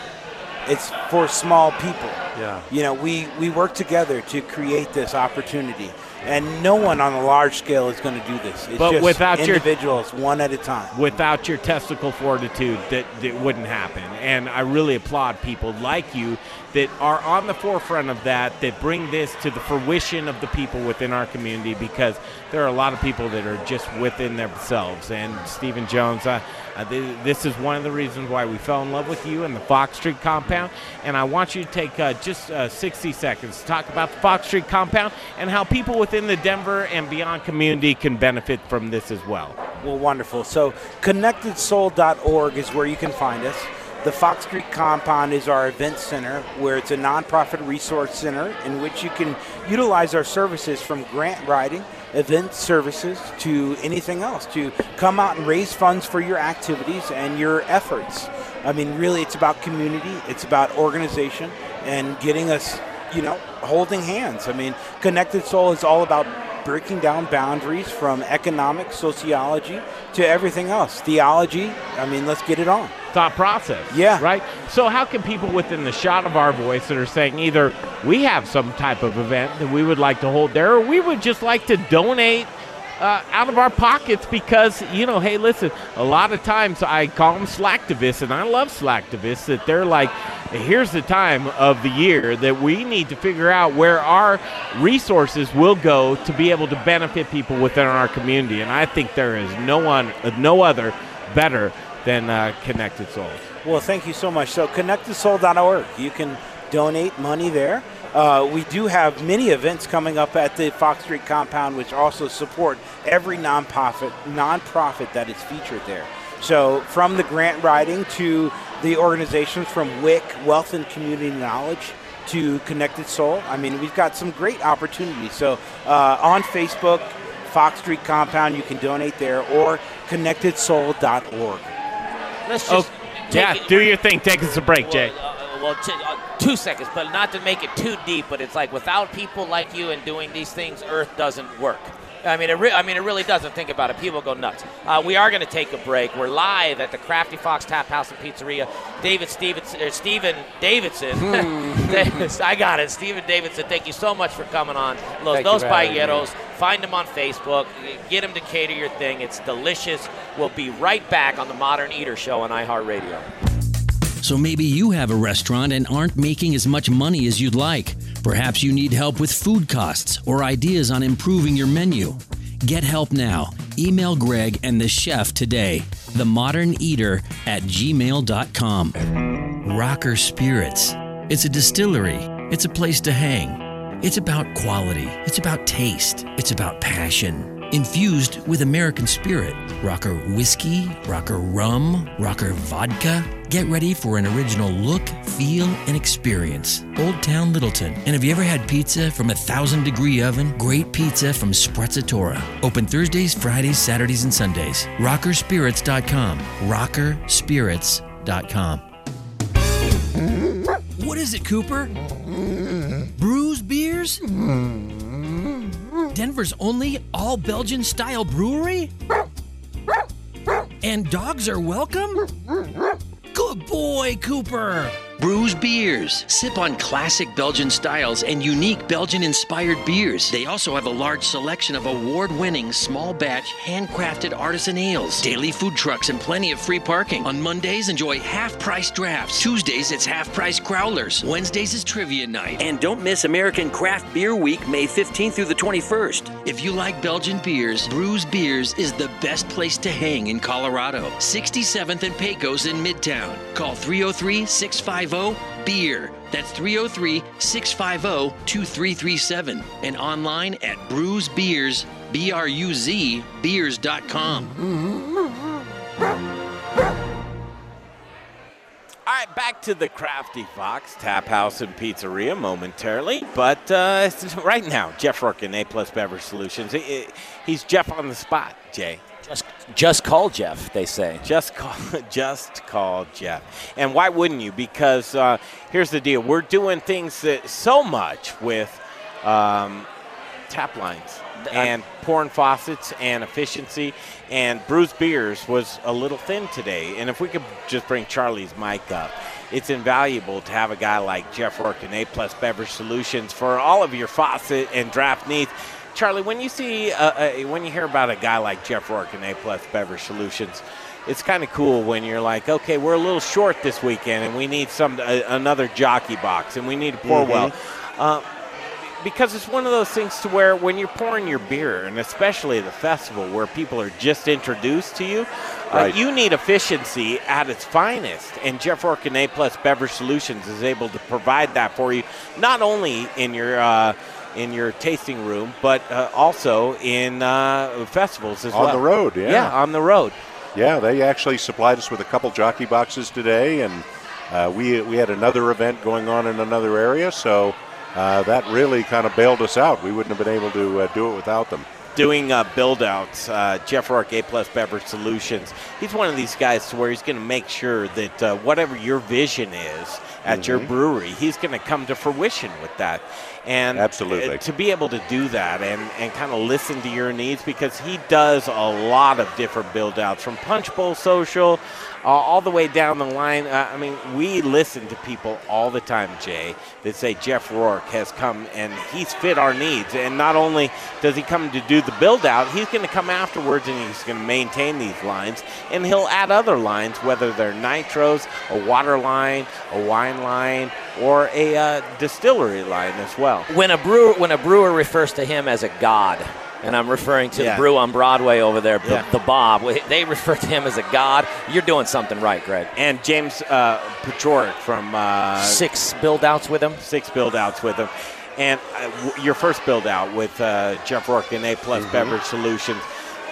Speaker 12: It's for small people.
Speaker 11: Yeah.
Speaker 12: You know, we, we work together to create this opportunity. And no one on a large scale is going to do this. It's
Speaker 4: But
Speaker 12: just
Speaker 4: without your-
Speaker 12: individuals, one at a time.
Speaker 4: without your testicle fortitude that, that wouldn't happen and i really applaud people like you that are on the forefront of that that bring this to the fruition of the people within our community because there are a lot of people that are just within themselves and stephen jones uh, uh, th- this is one of the reasons why we fell in love with you and the fox street compound and i want you to take uh, just uh, 60 seconds to talk about the fox street compound and how people within the denver and beyond community can benefit from this as well
Speaker 12: Well, wonderful. So, connectedsoul.org is where you can find us. The Fox Street Compound is our event center, where it's a nonprofit resource center in which you can utilize our services from grant writing, event services, to anything else to come out and raise funds for your activities and your efforts. I mean, really, it's about community, it's about organization, and getting us, you know, holding hands. I mean, Connected Soul is all about breaking down boundaries from economic, sociology to everything else. Theology, I mean, let's get it on.
Speaker 4: thought process.
Speaker 12: Yeah.
Speaker 4: Right? So, how can people within the shot of our voice that are saying either we have some type of event that we would like to hold there, or we would just like to donate uh, out of our pockets because, you know, hey, listen, a lot of times I call them slacktivists, and I love slacktivists, that they're like, here's the time of the year that we need to figure out where our resources will go to be able to benefit people within our community. And I think there is no one, no other better than uh, Connected Souls.
Speaker 12: Well, thank you so much. So, connectedsoul.org. You can donate money there. Uh, we do have many events coming up at the Fox Street compound, which also support every nonprofit nonprofit that is featured there. So, from the grant writing to the organizations from WIC, Wealth and Community Knowledge, to Connected Soul. I mean, we've got some great opportunities. So uh, on Facebook, Fox Street Compound, you can donate there, or connectedsoul.org.
Speaker 5: Let's just take
Speaker 4: yeah,
Speaker 5: it-
Speaker 4: do your thing. Take us a break, Jay.
Speaker 5: Uh, well, t- uh, two seconds, but not to make it too deep. But it's like without people like you and doing these things, Earth doesn't work. I mean, it re- I mean, it really doesn't. Think about it. People go nuts. Uh, we are going to take a break. We're live at the Crafty Fox Tap House and Pizzeria. David Stevenson, or Stephen Davidson. I got it. Stephen Davidson. Thank you so much for coming on. Los
Speaker 11: Thank
Speaker 5: Dos. Paelleros. Find them on Facebook. Get them to cater your thing. It's delicious. We'll be right back on the Modern Eater Show on iHeartRadio.
Speaker 13: So maybe you have a restaurant and aren't making as much money as you'd like. Perhaps you need help with food costs or ideas on improving your menu. Get help now. Email Greg and the chef today. The Modern Eater at gmail.com. Rocker Spirits. It's a distillery. It's a place to hang. It's about quality. It's about taste. It's about passion. Infused with American spirit. Rocker whiskey, rocker rum, rocker vodka. Get ready for an original look, feel, and experience. Old Town Littleton. And have you ever had pizza from a thousand degree oven? Great pizza from Sprezzatura. Open Thursdays, Fridays, Saturdays, and Sundays. Rockerspirits.com. Rockerspirits.com. What is it, Cooper? Bruz beers? Denver's only all Belgian style brewery? And dogs are welcome? Good boy, Cooper.
Speaker 14: Bruz beers. Sip on classic Belgian styles and unique Belgian inspired beers. They also have a large selection of award winning small batch handcrafted artisan ales, daily food trucks, and plenty of free parking. On Mondays, enjoy half price drafts. Tuesdays, it's half price growlers. Wednesdays is trivia night. And don't miss American Craft Beer Week, May 15th through the 21st. If you like Belgian beers, Bruz Beers is the best place to hang in Colorado. 67th and Pecos in Midtown. Call 303 650 BEER. That's 303 650 2337. And online at bruzbeers, B R U Z, beers.com.
Speaker 4: All right, back to the Crafty Fox Tap House and Pizzeria momentarily. But uh, right now, Jeff Rourke in A Plus Beverage Solutions. He- he- he's Jeff on the spot, Jay.
Speaker 5: Just, just call Jeff. They say.
Speaker 4: Just call, just call Jeff. And why wouldn't you? Because uh, here's the deal: we're doing things that so much with um, tap lines and pouring faucets and efficiency. And Bruz Beers was a little thin today. And if we could just bring Charlie's mic up, it's invaluable to have a guy like Jeff Rourke in A Plus Beverage Solutions for all of your faucet and draft needs. Charlie, when you see, uh, uh, when you hear about a guy like Jeff Rourke in A Plus Beverage Solutions, it's kind of cool when you're like, okay, we're a little short this weekend, and we need some uh, another jockey box, and we need to pour
Speaker 6: Mhm.
Speaker 4: well. Uh, because it's one of those things to where when you're pouring your beer, and especially at the festival where people are just introduced to you,
Speaker 6: Right.
Speaker 4: uh, you need efficiency at its finest. And Jeff Rourke and A Plus Beverage Solutions is able to provide that for you, not only in your uh, in your tasting room, but uh, also in uh, festivals as
Speaker 6: On
Speaker 4: well.
Speaker 6: the road, yeah.
Speaker 4: Yeah, on the road.
Speaker 6: Yeah, they actually supplied us with a couple jockey boxes today, and uh, we we had another event going on in another area, so uh, that really kind of bailed us out. We wouldn't have been able to uh, do it without them.
Speaker 4: doing uh, build outs. Uh, Jeff Rourke, A Plus Beverage Solutions. He's one of these guys to where he's going to make sure that uh, whatever your vision is at your
Speaker 6: Mhm.
Speaker 4: brewery, he's going to come to fruition with that. And
Speaker 6: Absolutely.
Speaker 4: uh, to be able to do that and, and kind of listen to your needs because he does a lot of different build outs from Punch Bowl Social uh, all the way down the line. Uh, I mean, we listen to people all the time, Jay, that say Jeff Rourke has come and he's fit our needs. And not only does he come to do the build out, he's going to come afterwards and he's going to maintain these lines. And he'll add other lines, whether they're nitros, a water line, a wine line, or a uh, distillery line as well.
Speaker 5: When a brewer when a brewer refers to him as a god, and I'm referring to
Speaker 4: Yeah.
Speaker 5: the brew on Broadway over there, the,
Speaker 4: Yeah.
Speaker 5: the Bob. They refer to him as a god. You're doing something right, Greg.
Speaker 4: And James uh, from uh,
Speaker 5: Six build outs with him.
Speaker 4: six build outs with him. And uh, w- your first build out with uh, Jeff Rourke and A Plus Beverage Solutions.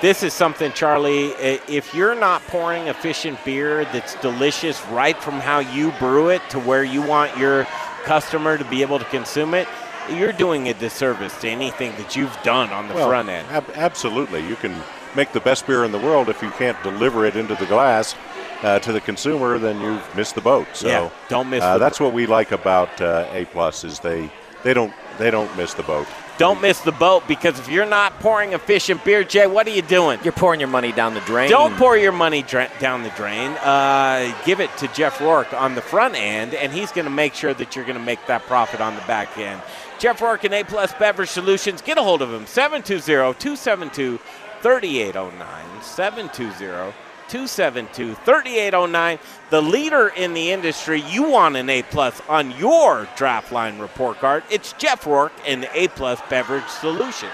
Speaker 4: This is something, Charlie. If you're not pouring efficient beer that's delicious right from how you brew it to where you want your customer to be able to consume it, you're doing a disservice to anything that you've done on the
Speaker 6: Well,
Speaker 4: front end.
Speaker 6: ab- absolutely. You can make the best beer in the world if you can't deliver it into the glass uh, to the consumer, then you've missed the boat. So
Speaker 4: Yeah, don't miss
Speaker 6: Uh,
Speaker 4: the
Speaker 6: that's what we like about uh, A plus is they they don't they don't miss the boat.
Speaker 4: Don't miss the boat because if you're not pouring efficient beer, Jay, what are you doing?
Speaker 5: You're pouring your money down the drain.
Speaker 4: Don't pour your money dra- down the drain. Uh, give it to Jeff Rourke on the front end, and he's going to make sure that you're going to make that profit on the back end. Jeff Rourke and A Plus Beverage Solutions. Get a hold of him 720 272 3809. 720 272 3809. The leader in the industry. You want an A Plus on your draft line report card. It's Jeff Rourke and A Plus Beverage Solutions.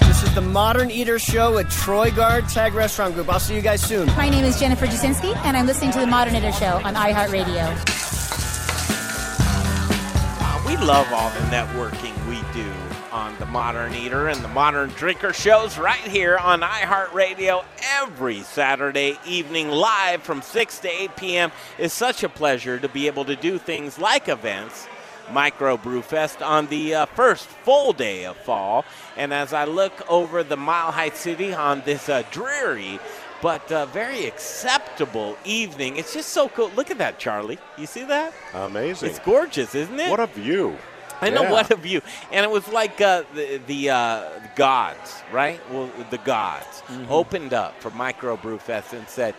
Speaker 15: This is the Modern Eater Show with Troy Guard Tag Restaurant Group. I'll see you guys soon.
Speaker 16: My name is Jennifer Jasinski, and I'm listening to the Modern Eater Show on iHeartRadio.
Speaker 4: We love all the networking we do on the Modern Eater and the Modern Drinker shows right here on iHeartRadio every Saturday evening live from 6 to 8 p.m. It's such a pleasure to be able to do things like events. Micro Brew Fest on the uh, first full day of fall. And as I look over the Mile High City on this uh, dreary but uh, very acceptable evening, it's just so cool. Look at that, Charlie. You see that?
Speaker 6: Amazing.
Speaker 4: It's gorgeous, isn't it?
Speaker 6: What a view.
Speaker 4: I know
Speaker 6: Yeah.
Speaker 4: what a view, and it was like uh, the the uh, gods, right? Well, the gods
Speaker 6: Mm-hmm.
Speaker 4: opened up for Microbrew Fest and said,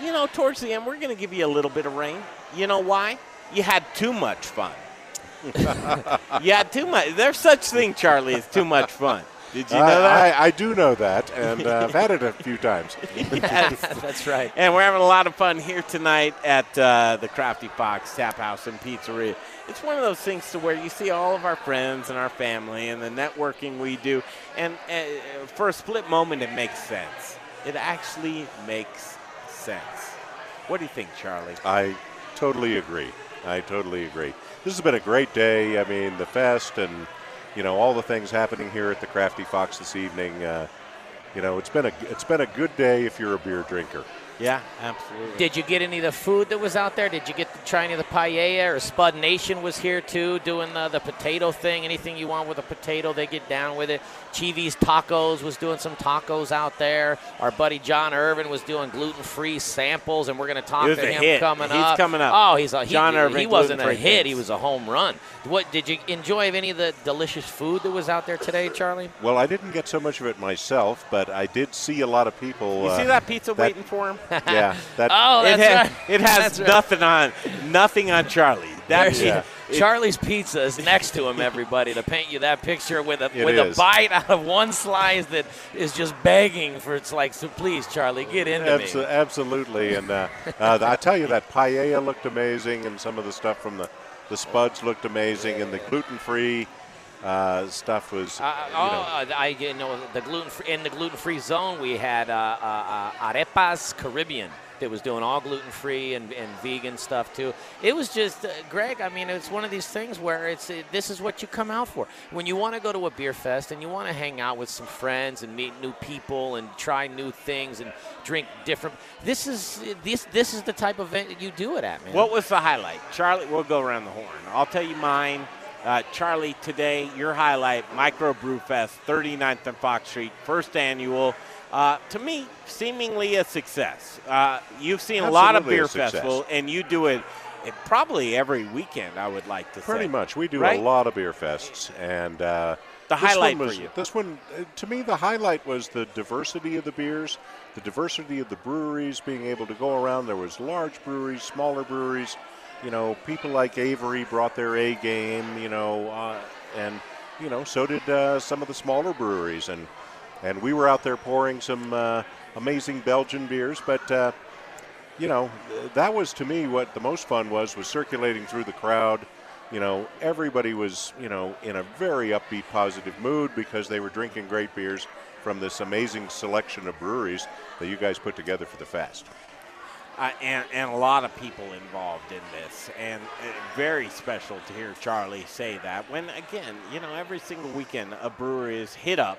Speaker 4: you know, towards the end, we're going to give you a little bit of rain. You know why? You had too much fun. you had too much. There's such thing, Charlie, as too much fun. Did you know
Speaker 6: I,
Speaker 4: that?
Speaker 6: I, I do know that, and uh, I've had it a few times.
Speaker 4: Yes.
Speaker 5: That's right.
Speaker 4: And we're having a lot of fun here tonight at uh, the Crafty Fox Tap House and Pizzeria. It's one of those things to where you see all of our friends and our family and the networking we do, and uh, for a split moment, it makes sense. It actually makes sense. What do you think, Charlie?
Speaker 6: I totally agree. I totally agree. This has been a great day. I mean, the fest and you know all the things happening here at the Crafty Fox this evening. Uh, you know, it's been a it's been a good day if you're a beer drinker.
Speaker 4: Yeah, absolutely.
Speaker 5: Did you get any of the food that was out there? Did you get to try any of the paella? Or Spud Nation was here too, doing the, the potato thing. Anything you want with a potato, they get down with it. Chivi's Tacos was doing some tacos out there. Our buddy John Irvin was doing gluten-free samples, and we're going to talk to him
Speaker 4: hit.
Speaker 5: coming
Speaker 4: He's
Speaker 5: up.
Speaker 4: coming up.
Speaker 5: Oh, he's a he,
Speaker 4: John Irvin,
Speaker 5: He wasn't a hit.
Speaker 4: things.
Speaker 5: He was a home run. What did you enjoy of any of the delicious food that was out there today, Charlie?
Speaker 6: Well, I didn't get so much of it myself, but I did see a lot of people.
Speaker 4: You
Speaker 6: uh,
Speaker 4: see that pizza waiting for him?
Speaker 6: Yeah, that.
Speaker 5: Oh,
Speaker 4: it,
Speaker 5: that's
Speaker 4: ha-
Speaker 5: right.
Speaker 4: it has
Speaker 5: That's right.
Speaker 4: nothing on nothing on Charlie. That
Speaker 6: Yeah.
Speaker 5: Charlie's Pizza is next to him, everybody, to paint you that picture with a
Speaker 6: It
Speaker 5: with a bite out of one slice that is just begging for it's like, so please, Charlie, get into
Speaker 6: Abso-
Speaker 5: me.
Speaker 6: absolutely, and uh, uh, I tell you that paella looked amazing, and some of the stuff from the the spuds looked amazing, and the gluten-free uh, stuff was.
Speaker 5: Uh,
Speaker 6: you
Speaker 5: oh,
Speaker 6: know,
Speaker 5: uh, I you know the gluten free, in the gluten free zone we had uh, uh, uh, Arepas Caribbean that was doing all gluten free and, and vegan stuff too. It was just uh, Greg. I mean, it's one of these things where it's uh, this is what you come out for when you want to go to a beer fest and you want to hang out with some friends and meet new people and try new things and drink different. This is this this is the type of event that you do it at, man.
Speaker 4: What was the highlight? Charlie, we'll go around the horn. I'll tell you mine. Uh, Charlie, today, your highlight, Micro Brew Fest, 39th and Fox Street, first annual. Uh, to me, seemingly a success. Uh, you've seen a lot of beer festivals, and you do it, it probably every weekend, I would like to say.
Speaker 6: Pretty much, we do
Speaker 4: Right?
Speaker 6: a lot of beer fests, and uh,
Speaker 4: The highlight for you.
Speaker 6: This one, uh, to me, the highlight was the diversity of the beers, the diversity of the breweries, being able to go around. There was large breweries, smaller breweries. You know, people like Avery brought their A game. You know, uh, and you know, so did uh, some of the smaller breweries, and and we were out there pouring some uh, amazing Belgian beers, but. Uh, you know, that was to me what the most fun was was circulating through the crowd. You know, everybody was, you know, in a very upbeat, positive mood because they were drinking great beers from this amazing selection of breweries that you guys put together for the fest.
Speaker 4: Uh, and, and a lot of people involved in this. And uh, very special to hear Charlie say that. When, again, you know, every single weekend a brewery is hit up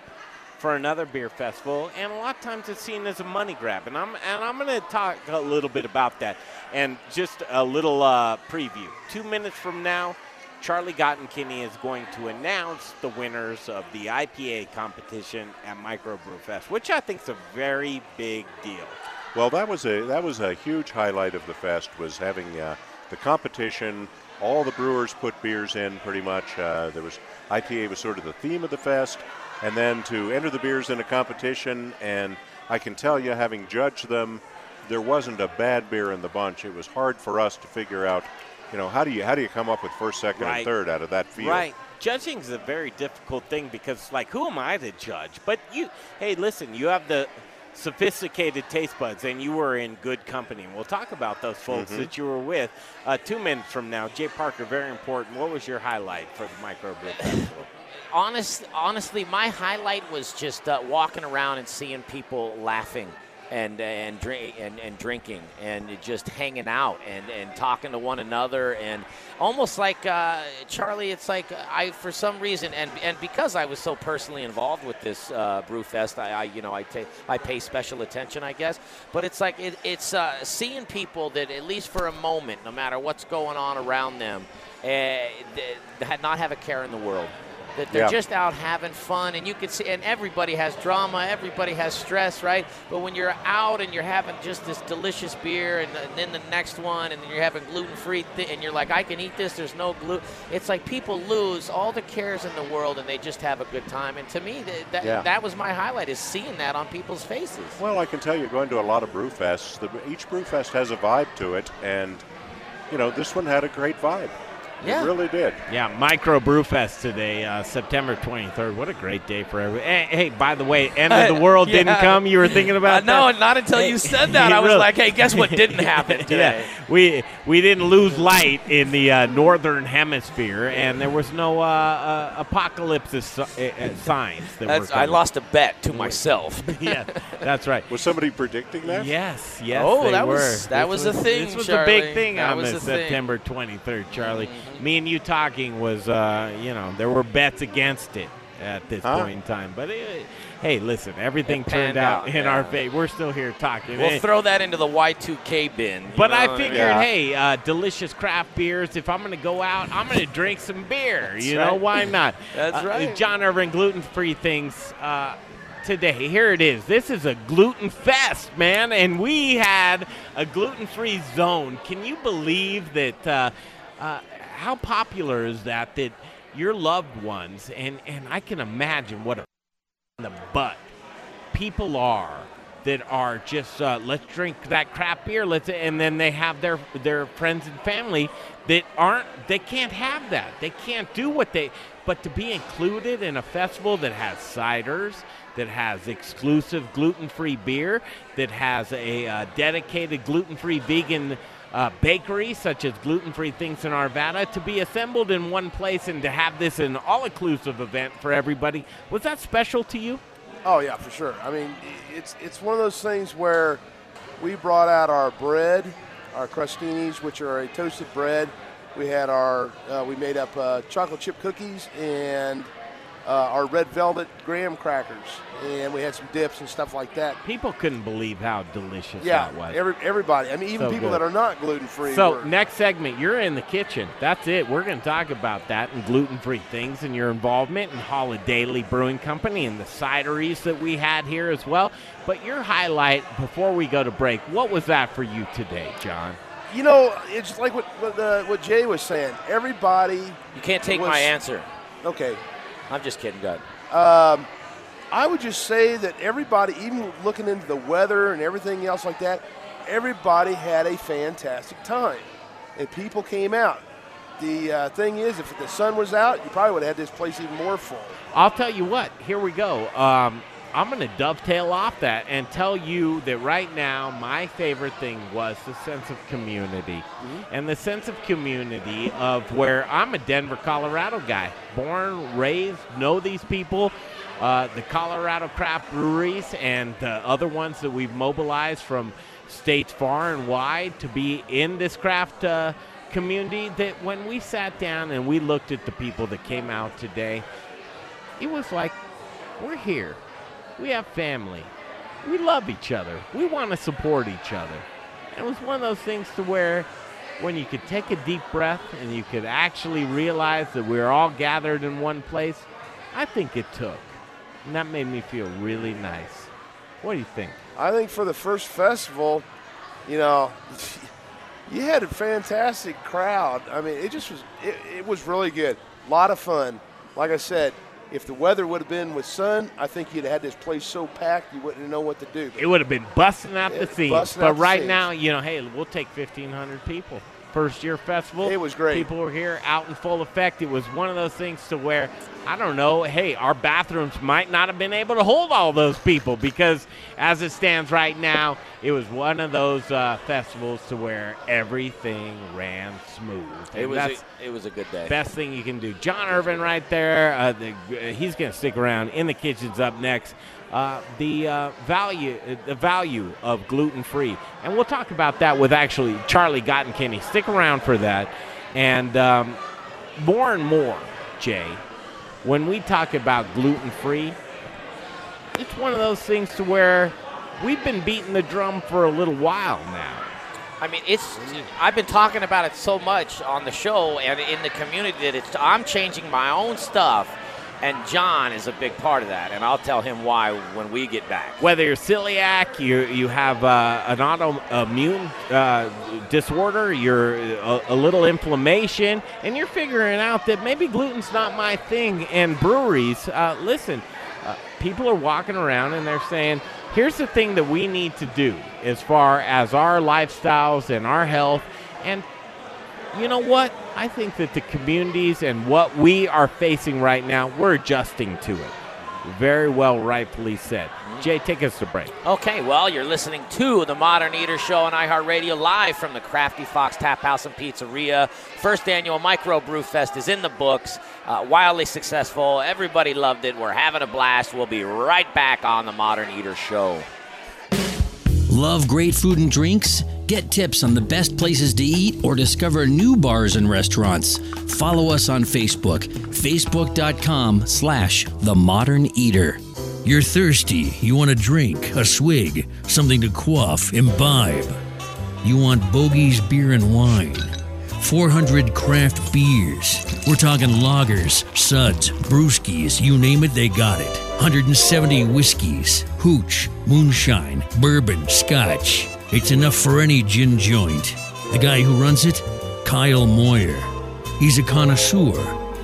Speaker 4: for another beer festival, and a lot of times it's seen as a money grab. And I'm and I'm going to talk a little bit about that, and just a little uh, preview. Two minutes from now, Charlie Gottenkieny is going to announce the winners of the IPA competition at Microbrew Fest, which I think is a very big deal.
Speaker 6: Well, that was a that was a huge highlight of the fest was having uh, the competition. All the brewers put beers in pretty much. Uh, there was IPA was sort of the theme of the fest, and then to enter the beers in a competition. And I can tell you, having judged them, there wasn't a bad beer in the bunch. It was hard for us to figure out, you know, how do you how do you come up with first, second,
Speaker 4: Right.
Speaker 6: and third out of that field?
Speaker 4: Right. Judging is a very difficult thing because, like, who am I to judge? But you, hey, listen, you have the sophisticated taste buds, and you were in good company. And we'll talk about those folks
Speaker 5: Mhm.
Speaker 4: that you were with. Uh, two minutes from now, Jay Parker, very important. What was your highlight for the microbrew festival?
Speaker 5: honest, honestly, my highlight was just uh, walking around and seeing people laughing and and drink and, and drinking and just hanging out and, and talking to one another and almost like uh, Charlie. It's like I for some reason and and because I was so personally involved with this uh, brew fest, I, I you know I take I pay special attention, I guess. But it's like it, it's uh, seeing people that at least for a moment, no matter what's going on around them, uh, not have a care in the world that they're
Speaker 6: Yeah.
Speaker 5: just out having fun and you can see and everybody has drama everybody has stress right but when you're out and you're having just this delicious beer and, and then the next one and then you're having gluten-free th- and you're like i can eat this there's no gluten it's like people lose all the cares in the world and they just have a good time and to me that, that,
Speaker 6: Yeah.
Speaker 5: that was my highlight is seeing that on people's faces
Speaker 6: Well, I can tell you, going to a lot of brew fests, the, each brew fest has a vibe to it, and you know this one had a great vibe.
Speaker 4: Yeah.
Speaker 6: It really did.
Speaker 4: Yeah, Micro Brew Fest today, uh, September 23rd. What a great day for everyone. Hey, hey, by the way, end of the world didn't come. You were thinking about
Speaker 5: Uh, no,
Speaker 4: that?
Speaker 5: not until you said that. I was like, hey, guess what didn't happen today?
Speaker 4: yeah, we we didn't lose light in the uh, northern hemisphere, and there was no uh, uh, apocalypse uh, uh, signs. That
Speaker 5: That's,
Speaker 4: were
Speaker 5: I lost a bet to myself.
Speaker 4: yeah, that's right.
Speaker 6: Was somebody predicting that?
Speaker 4: Yes, yes.
Speaker 5: Oh,
Speaker 4: they
Speaker 5: that
Speaker 4: were.
Speaker 5: was- that
Speaker 4: This
Speaker 5: was a thing,
Speaker 4: This was a big thing
Speaker 5: That
Speaker 4: on
Speaker 5: was
Speaker 4: this
Speaker 5: a thing.
Speaker 4: September 23rd, Charlie. Me and you talking was, uh, you know, there were bets against it at this
Speaker 6: Huh?
Speaker 4: point in time. But it, hey, listen, everything
Speaker 5: It
Speaker 4: turned out,
Speaker 5: out,
Speaker 4: in
Speaker 5: yeah.
Speaker 4: our favor. We're still here talking.
Speaker 5: We'll
Speaker 4: Eh,
Speaker 5: throw that into the Y2K bin.
Speaker 4: but I
Speaker 5: what
Speaker 4: figured,
Speaker 5: mean?
Speaker 4: hey, uh, delicious craft beers. If I'm going to go out, I'm going to drink some beer.
Speaker 5: That's
Speaker 4: you know, why not?
Speaker 5: That's
Speaker 4: Uh,
Speaker 5: right.
Speaker 4: John Irvin, gluten free things. Uh, today, here it is. This is a gluten fest, man, and we had a gluten free zone. Can you believe that? Uh, uh, how popular is that? That your loved ones, and and I can imagine what a the butt people are that are just uh, let's drink that crap beer let's and then they have their their friends and family that aren't they can't have that they can't do what they but to be included in a festival that has ciders that has exclusive gluten-free beer that has a uh, dedicated gluten-free vegan uh, bakery such as gluten-free things in Arvada to be assembled in one place and to have this an all-inclusive event for everybody was that special to you
Speaker 17: Oh yeah, for sure. I mean, it's it's one of those things where we brought out our bread, our crostinis, which are a toasted bread. We had our uh, we made up uh, chocolate chip cookies and uh, our red velvet graham crackers, and we had some dips and stuff like that.
Speaker 4: People couldn't believe how delicious
Speaker 17: Yeah,
Speaker 4: that was.
Speaker 17: every, everybody. I mean, even
Speaker 4: So
Speaker 17: people
Speaker 4: good.
Speaker 17: that are not gluten free.
Speaker 4: So next segment, you're in the kitchen. That's it. We're going to talk about that and gluten-free things and your involvement in Holidaily Brewing Company and the cideries that we had here as well. But your highlight before we go to break, what was that for you today, John?
Speaker 17: you know, it's like what what, uh, what Jay was saying. Everybody.
Speaker 5: You can't take
Speaker 17: was-
Speaker 5: my answer.
Speaker 17: Okay.
Speaker 5: I'm just kidding, God.
Speaker 17: Um, I would just say that everybody, even looking into the weather and everything else like that, everybody had a fantastic time, and people came out. The uh, thing is, if the sun was out, you probably would have had this place even more full.
Speaker 4: I'll tell you what. Here we go. Um, I'm going to dovetail off that and tell you that right now, my favorite thing was the sense of community. And the sense of community of where I'm a Denver, Colorado guy. Born, raised, know these people. Uh, the Colorado craft breweries and the other ones that we've mobilized from states far and wide to be in this craft uh, community. That when we sat down and we looked at the people that came out today, it was like we're here We have family. We love each other. We want to support each other. And it was one of those things to where when you could take a deep breath and you could actually realize that we are all gathered in one place, I think it took. And that made me feel really nice. What do you think?
Speaker 17: I think for the first festival, you know, you had a fantastic crowd. I mean, it just was it, it was really good. A lot of fun. Like I said, if the weather would have been with sun, I think you'd have had this place so packed you wouldn't know what to do.
Speaker 4: It would have been busting out the
Speaker 17: seats.
Speaker 4: But right
Speaker 17: seams.
Speaker 4: now, you know, hey, we'll take 1,500 people. First year festival.
Speaker 17: It was great.
Speaker 4: People were here out in full effect. It was one of those things to where, I don't know, hey, our bathrooms might not have been able to hold all those people because as it stands right now, it was one of those uh, festivals to where everything ran smooth.
Speaker 5: It was a, it was a good day.
Speaker 4: best thing you can do. John Irvin right there. Uh, the, uh, he's going to stick around. In the kitchen's up next. Uh, the uh, value, uh, the value of gluten free, and we'll talk about that with actually Charlie Gottenkieny. Stick around for that, and um, more and more, Jay. When we talk about gluten free, it's one of those things to where we've been beating the drum for a little while now.
Speaker 5: I mean, it's. I've been talking about it so much on the show and in the community that it's. I'm changing my own stuff, and John is a big part of that, and I'll tell him why when we get back.
Speaker 4: whether you're celiac, you you have uh, an autoimmune uh, disorder, you're a, a little inflammation, and you're figuring out that maybe gluten's not my thing. And breweries, uh, listen, uh, people are walking around and they're saying, "Here's the thing that we need to do as far as our lifestyles and our health." And you know what? I think that the communities and what we are facing right now, we're adjusting to it. Very well, rightfully said. Jay, take us to break.
Speaker 5: Okay, well, you're listening to the Modern Eater Show on iHeartRadio live from the Crafty Fox Tap House and Pizzeria. First annual Micro Brew Fest is in the books. Uh, wildly successful. Everybody loved it. We're having a blast. We'll be right back on the Modern Eater Show.
Speaker 7: Love great food and drinks? Get tips on the best places to eat or discover new bars and restaurants. Follow us on Facebook, facebook.com slash the modern eater.
Speaker 13: You're thirsty. You want a drink, a swig, something to quaff, imbibe. You want Bogey's beer and wine. 400 craft beers. We're talking lagers, suds, brewskis, you name it, they got it. 170 whiskeys, hooch, moonshine, bourbon, scotch. It's enough for any gin joint. The guy who runs it? Kyle Moyer. He's a connoisseur.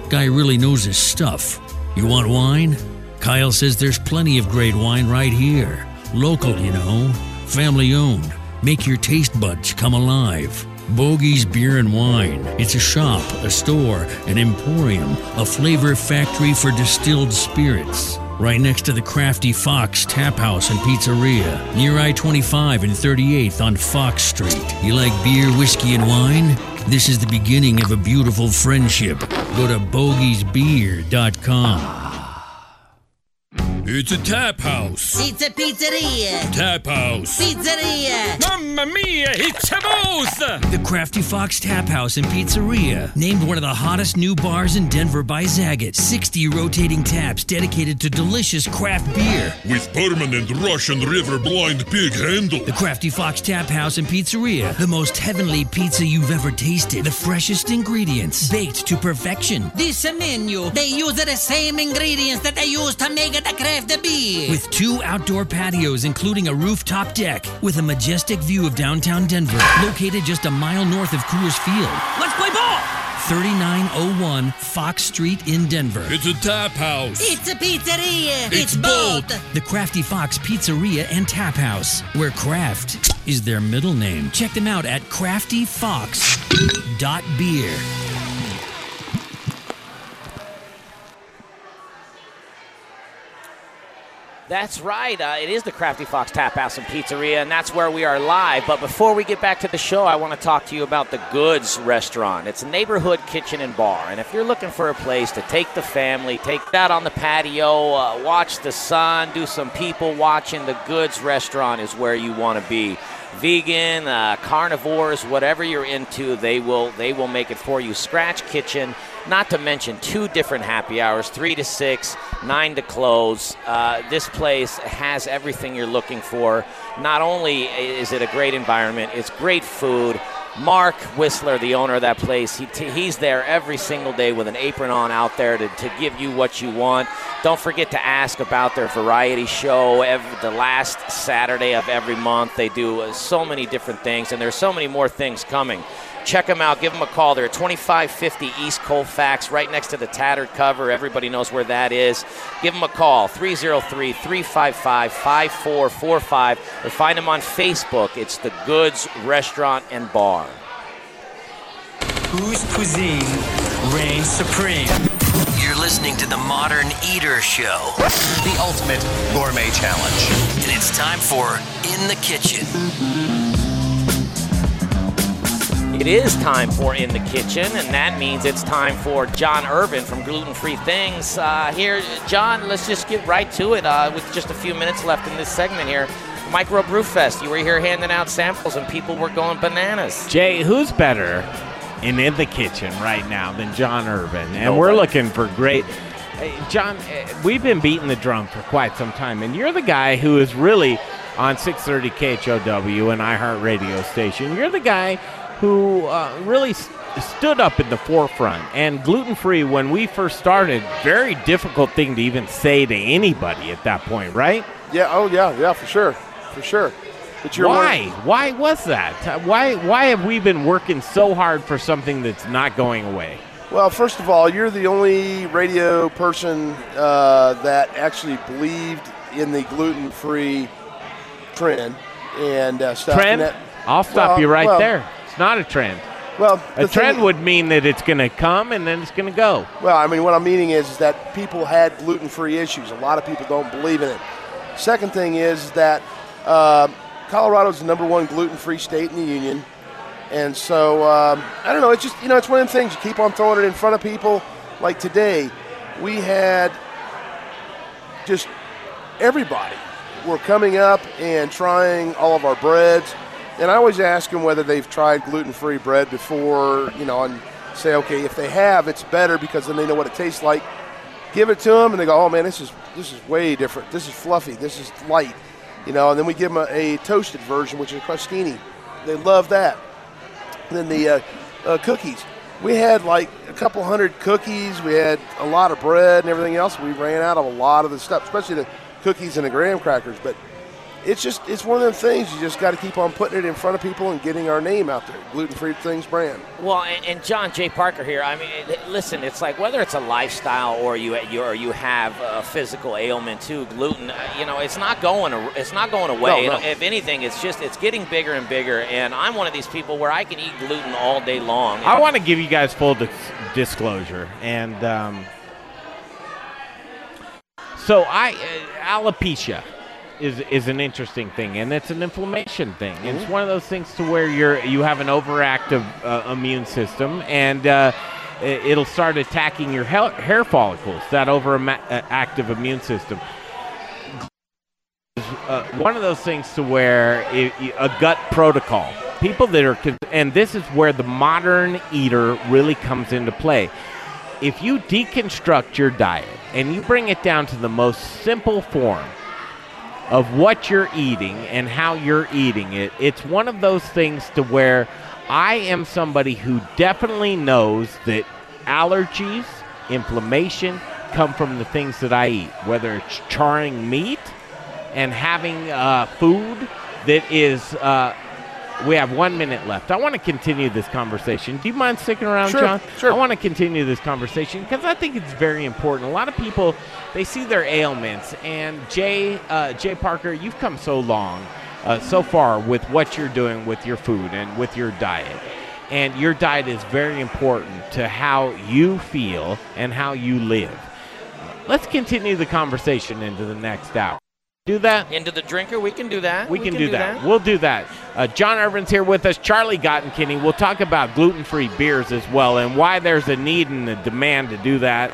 Speaker 13: Guy really knows his stuff. You want wine? Kyle says there's plenty of great wine right here. Local, you know. Family owned. Make your taste buds come alive. Bogey's Beer and Wine. It's a shop, a store, an emporium, a flavor factory for distilled spirits. Right next to the Crafty Fox Tap House and Pizzeria, near I 25 and 38th on Fox Street. You like beer, whiskey, and wine? This is the beginning of a beautiful friendship. Go to bogiesbeer.com. It's a tap house.
Speaker 18: It's a pizzeria.
Speaker 13: Tap house.
Speaker 18: Pizzeria.
Speaker 13: Mamma mia, it's a both! The Crafty Fox Tap House and Pizzeria. Named one of the hottest new bars in Denver by Zagat. 60 rotating taps dedicated to delicious craft beer.
Speaker 3: With permanent Russian River blind pig handle.
Speaker 13: The Crafty Fox Tap House and Pizzeria. The most heavenly pizza you've ever tasted. The freshest ingredients. Baked to perfection.
Speaker 18: This menu, they use the same ingredients that they use to make the craft beer.
Speaker 13: With two outdoor patios, including a rooftop deck, with a majestic view of downtown Denver, located just a mile north of Coors Field.
Speaker 18: Let's play ball.
Speaker 13: 3901 Fox Street in Denver. It's a tap house.
Speaker 18: It's a pizzeria.
Speaker 13: It's both. The Crafty Fox Pizzeria and Tap House, where craft is their middle name. Check them out at craftyfox.beer.
Speaker 5: That's right. Uh, it is the Crafty Fox Tap House and Pizzeria, and that's where we are live. But before we get back to the show, I want to talk to you about the Goods Restaurant. It's a neighborhood kitchen and bar, and if you're looking for a place to take the family, take that on the patio, uh, watch the sun, do some people watching, the Goods Restaurant is where you want to be. Vegan, uh, carnivores, whatever you're into, they will they will make it for you. Scratch Kitchen not to mention two different happy hours 3 to 6, 9 to close. Uh, this place has everything you're looking for. Not only is it a great environment, it's great food. Mark Whistler, the owner of that place, he t- he's there every single day with an apron on out there to, to give you what you want. Don't forget to ask about their variety show every, the last Saturday of every month. They do uh, so many different things, and there's so many more things coming. Check them out. Give them a call. They're at 2550 East Colfax, right next to the tattered cover. Everybody knows where that is. Give them a call, 303 355 5445, or find them on Facebook. It's The Goods Restaurant and Bar.
Speaker 19: Whose cuisine reigns supreme?
Speaker 1: You're listening to the Modern Eater Show, the ultimate gourmet challenge. And it's time for In the Kitchen.
Speaker 5: It is time for In the Kitchen, and that means it's time for John Irvin from Gluten Free Things. Uh, here, John, let's just get right to it uh, with just a few minutes left in this segment here. Micro Brew Fest, you were here handing out samples, and people were going bananas.
Speaker 4: Jay, who's better in In the Kitchen right now than John Irvin? And we're looking for great. John, eh, we've been beating the drum for quite some time, and you're the guy who is really on 630 KHOW, an iHeart radio station. You're the guy who uh, really s- stood up in the forefront. And gluten free, when we first started, very difficult thing to even say to anybody at that point, right?
Speaker 17: Yeah. Oh, yeah. Yeah, for sure. For sure. But you're
Speaker 4: why? Why was that? Why? Why have we been working so hard for something that's not going away?
Speaker 17: Well, first of all, you're the only radio person uh, that actually believed in the gluten-free trend and uh, stuff.
Speaker 4: Trend?
Speaker 17: And that-
Speaker 4: I'll stop
Speaker 17: Well,
Speaker 4: you right
Speaker 17: well,
Speaker 4: there. It's not a trend.
Speaker 17: Well,
Speaker 4: a trend
Speaker 17: thing-
Speaker 4: would mean that it's going to come and then it's going to go.
Speaker 17: Well, I mean, what I'm meaning is, is that people had gluten-free issues. A lot of people don't believe in it. Second thing is that uh, Colorado's the number one gluten-free state in the union, and so um, I don't know. It's just you know, it's one of them things. You keep on throwing it in front of people. Like today, we had just everybody were coming up and trying all of our breads. And I always ask them whether they've tried gluten-free bread before, you know, and say, okay, if they have, it's better because then they know what it tastes like. Give it to them, and they go, oh man, this is this is way different. This is fluffy. This is light, you know. And then we give them a, a toasted version, which is a crostini. They love that. And then the uh, uh, cookies. We had like a couple hundred cookies. We had a lot of bread and everything else. We ran out of a lot of the stuff, especially the cookies and the graham crackers. But it's just it's one of those things. You just got to keep on putting it in front of people and getting our name out there. Gluten Free Things brand.
Speaker 5: Well, and, and John J. Parker here. I mean, listen, it's like whether it's a lifestyle or you you or you have a physical ailment too. Gluten, uh, you know, it's not going it's not going away.
Speaker 17: No, no.
Speaker 5: If anything, it's just it's getting bigger and bigger. And I'm one of these people where I can eat gluten all day long.
Speaker 4: I want to give you guys full dis- disclosure, and um, so I uh, alopecia is is an interesting thing, and it's an inflammation thing. It's one of those things to where you're you have an overactive uh, immune system, and uh, it'll start attacking your hel- hair follicles. That overactive immune system. Uh, one of those things to where a gut protocol. People that are, and this is where the modern eater really comes into play. If you deconstruct your diet and you bring it down to the most simple form of what you're eating and how you're eating it, it's one of those things to where I am somebody who definitely knows that allergies, inflammation come from the things that I eat, whether it's charring meat and having uh, food that is. Uh, we have one minute left. I want to continue this conversation. Do you mind sticking around,
Speaker 17: Sure,
Speaker 4: John?
Speaker 17: sure.
Speaker 4: I want to continue this conversation because I think it's very important. A lot of people they see their ailments, and Jay uh, Jay Parker, you've come so long, uh, so far with what you're doing with your food and with your diet. And your diet is very important to how you feel and how you live. Let's continue the conversation into the next hour. Do that?
Speaker 5: Into the drinker, we can do that.
Speaker 4: We, can, do, that. We'll do that. Uh, John Irvin's here with us. Charlie Gottenkieny. We'll talk about gluten-free beers as well and why there's a need and a demand to do that.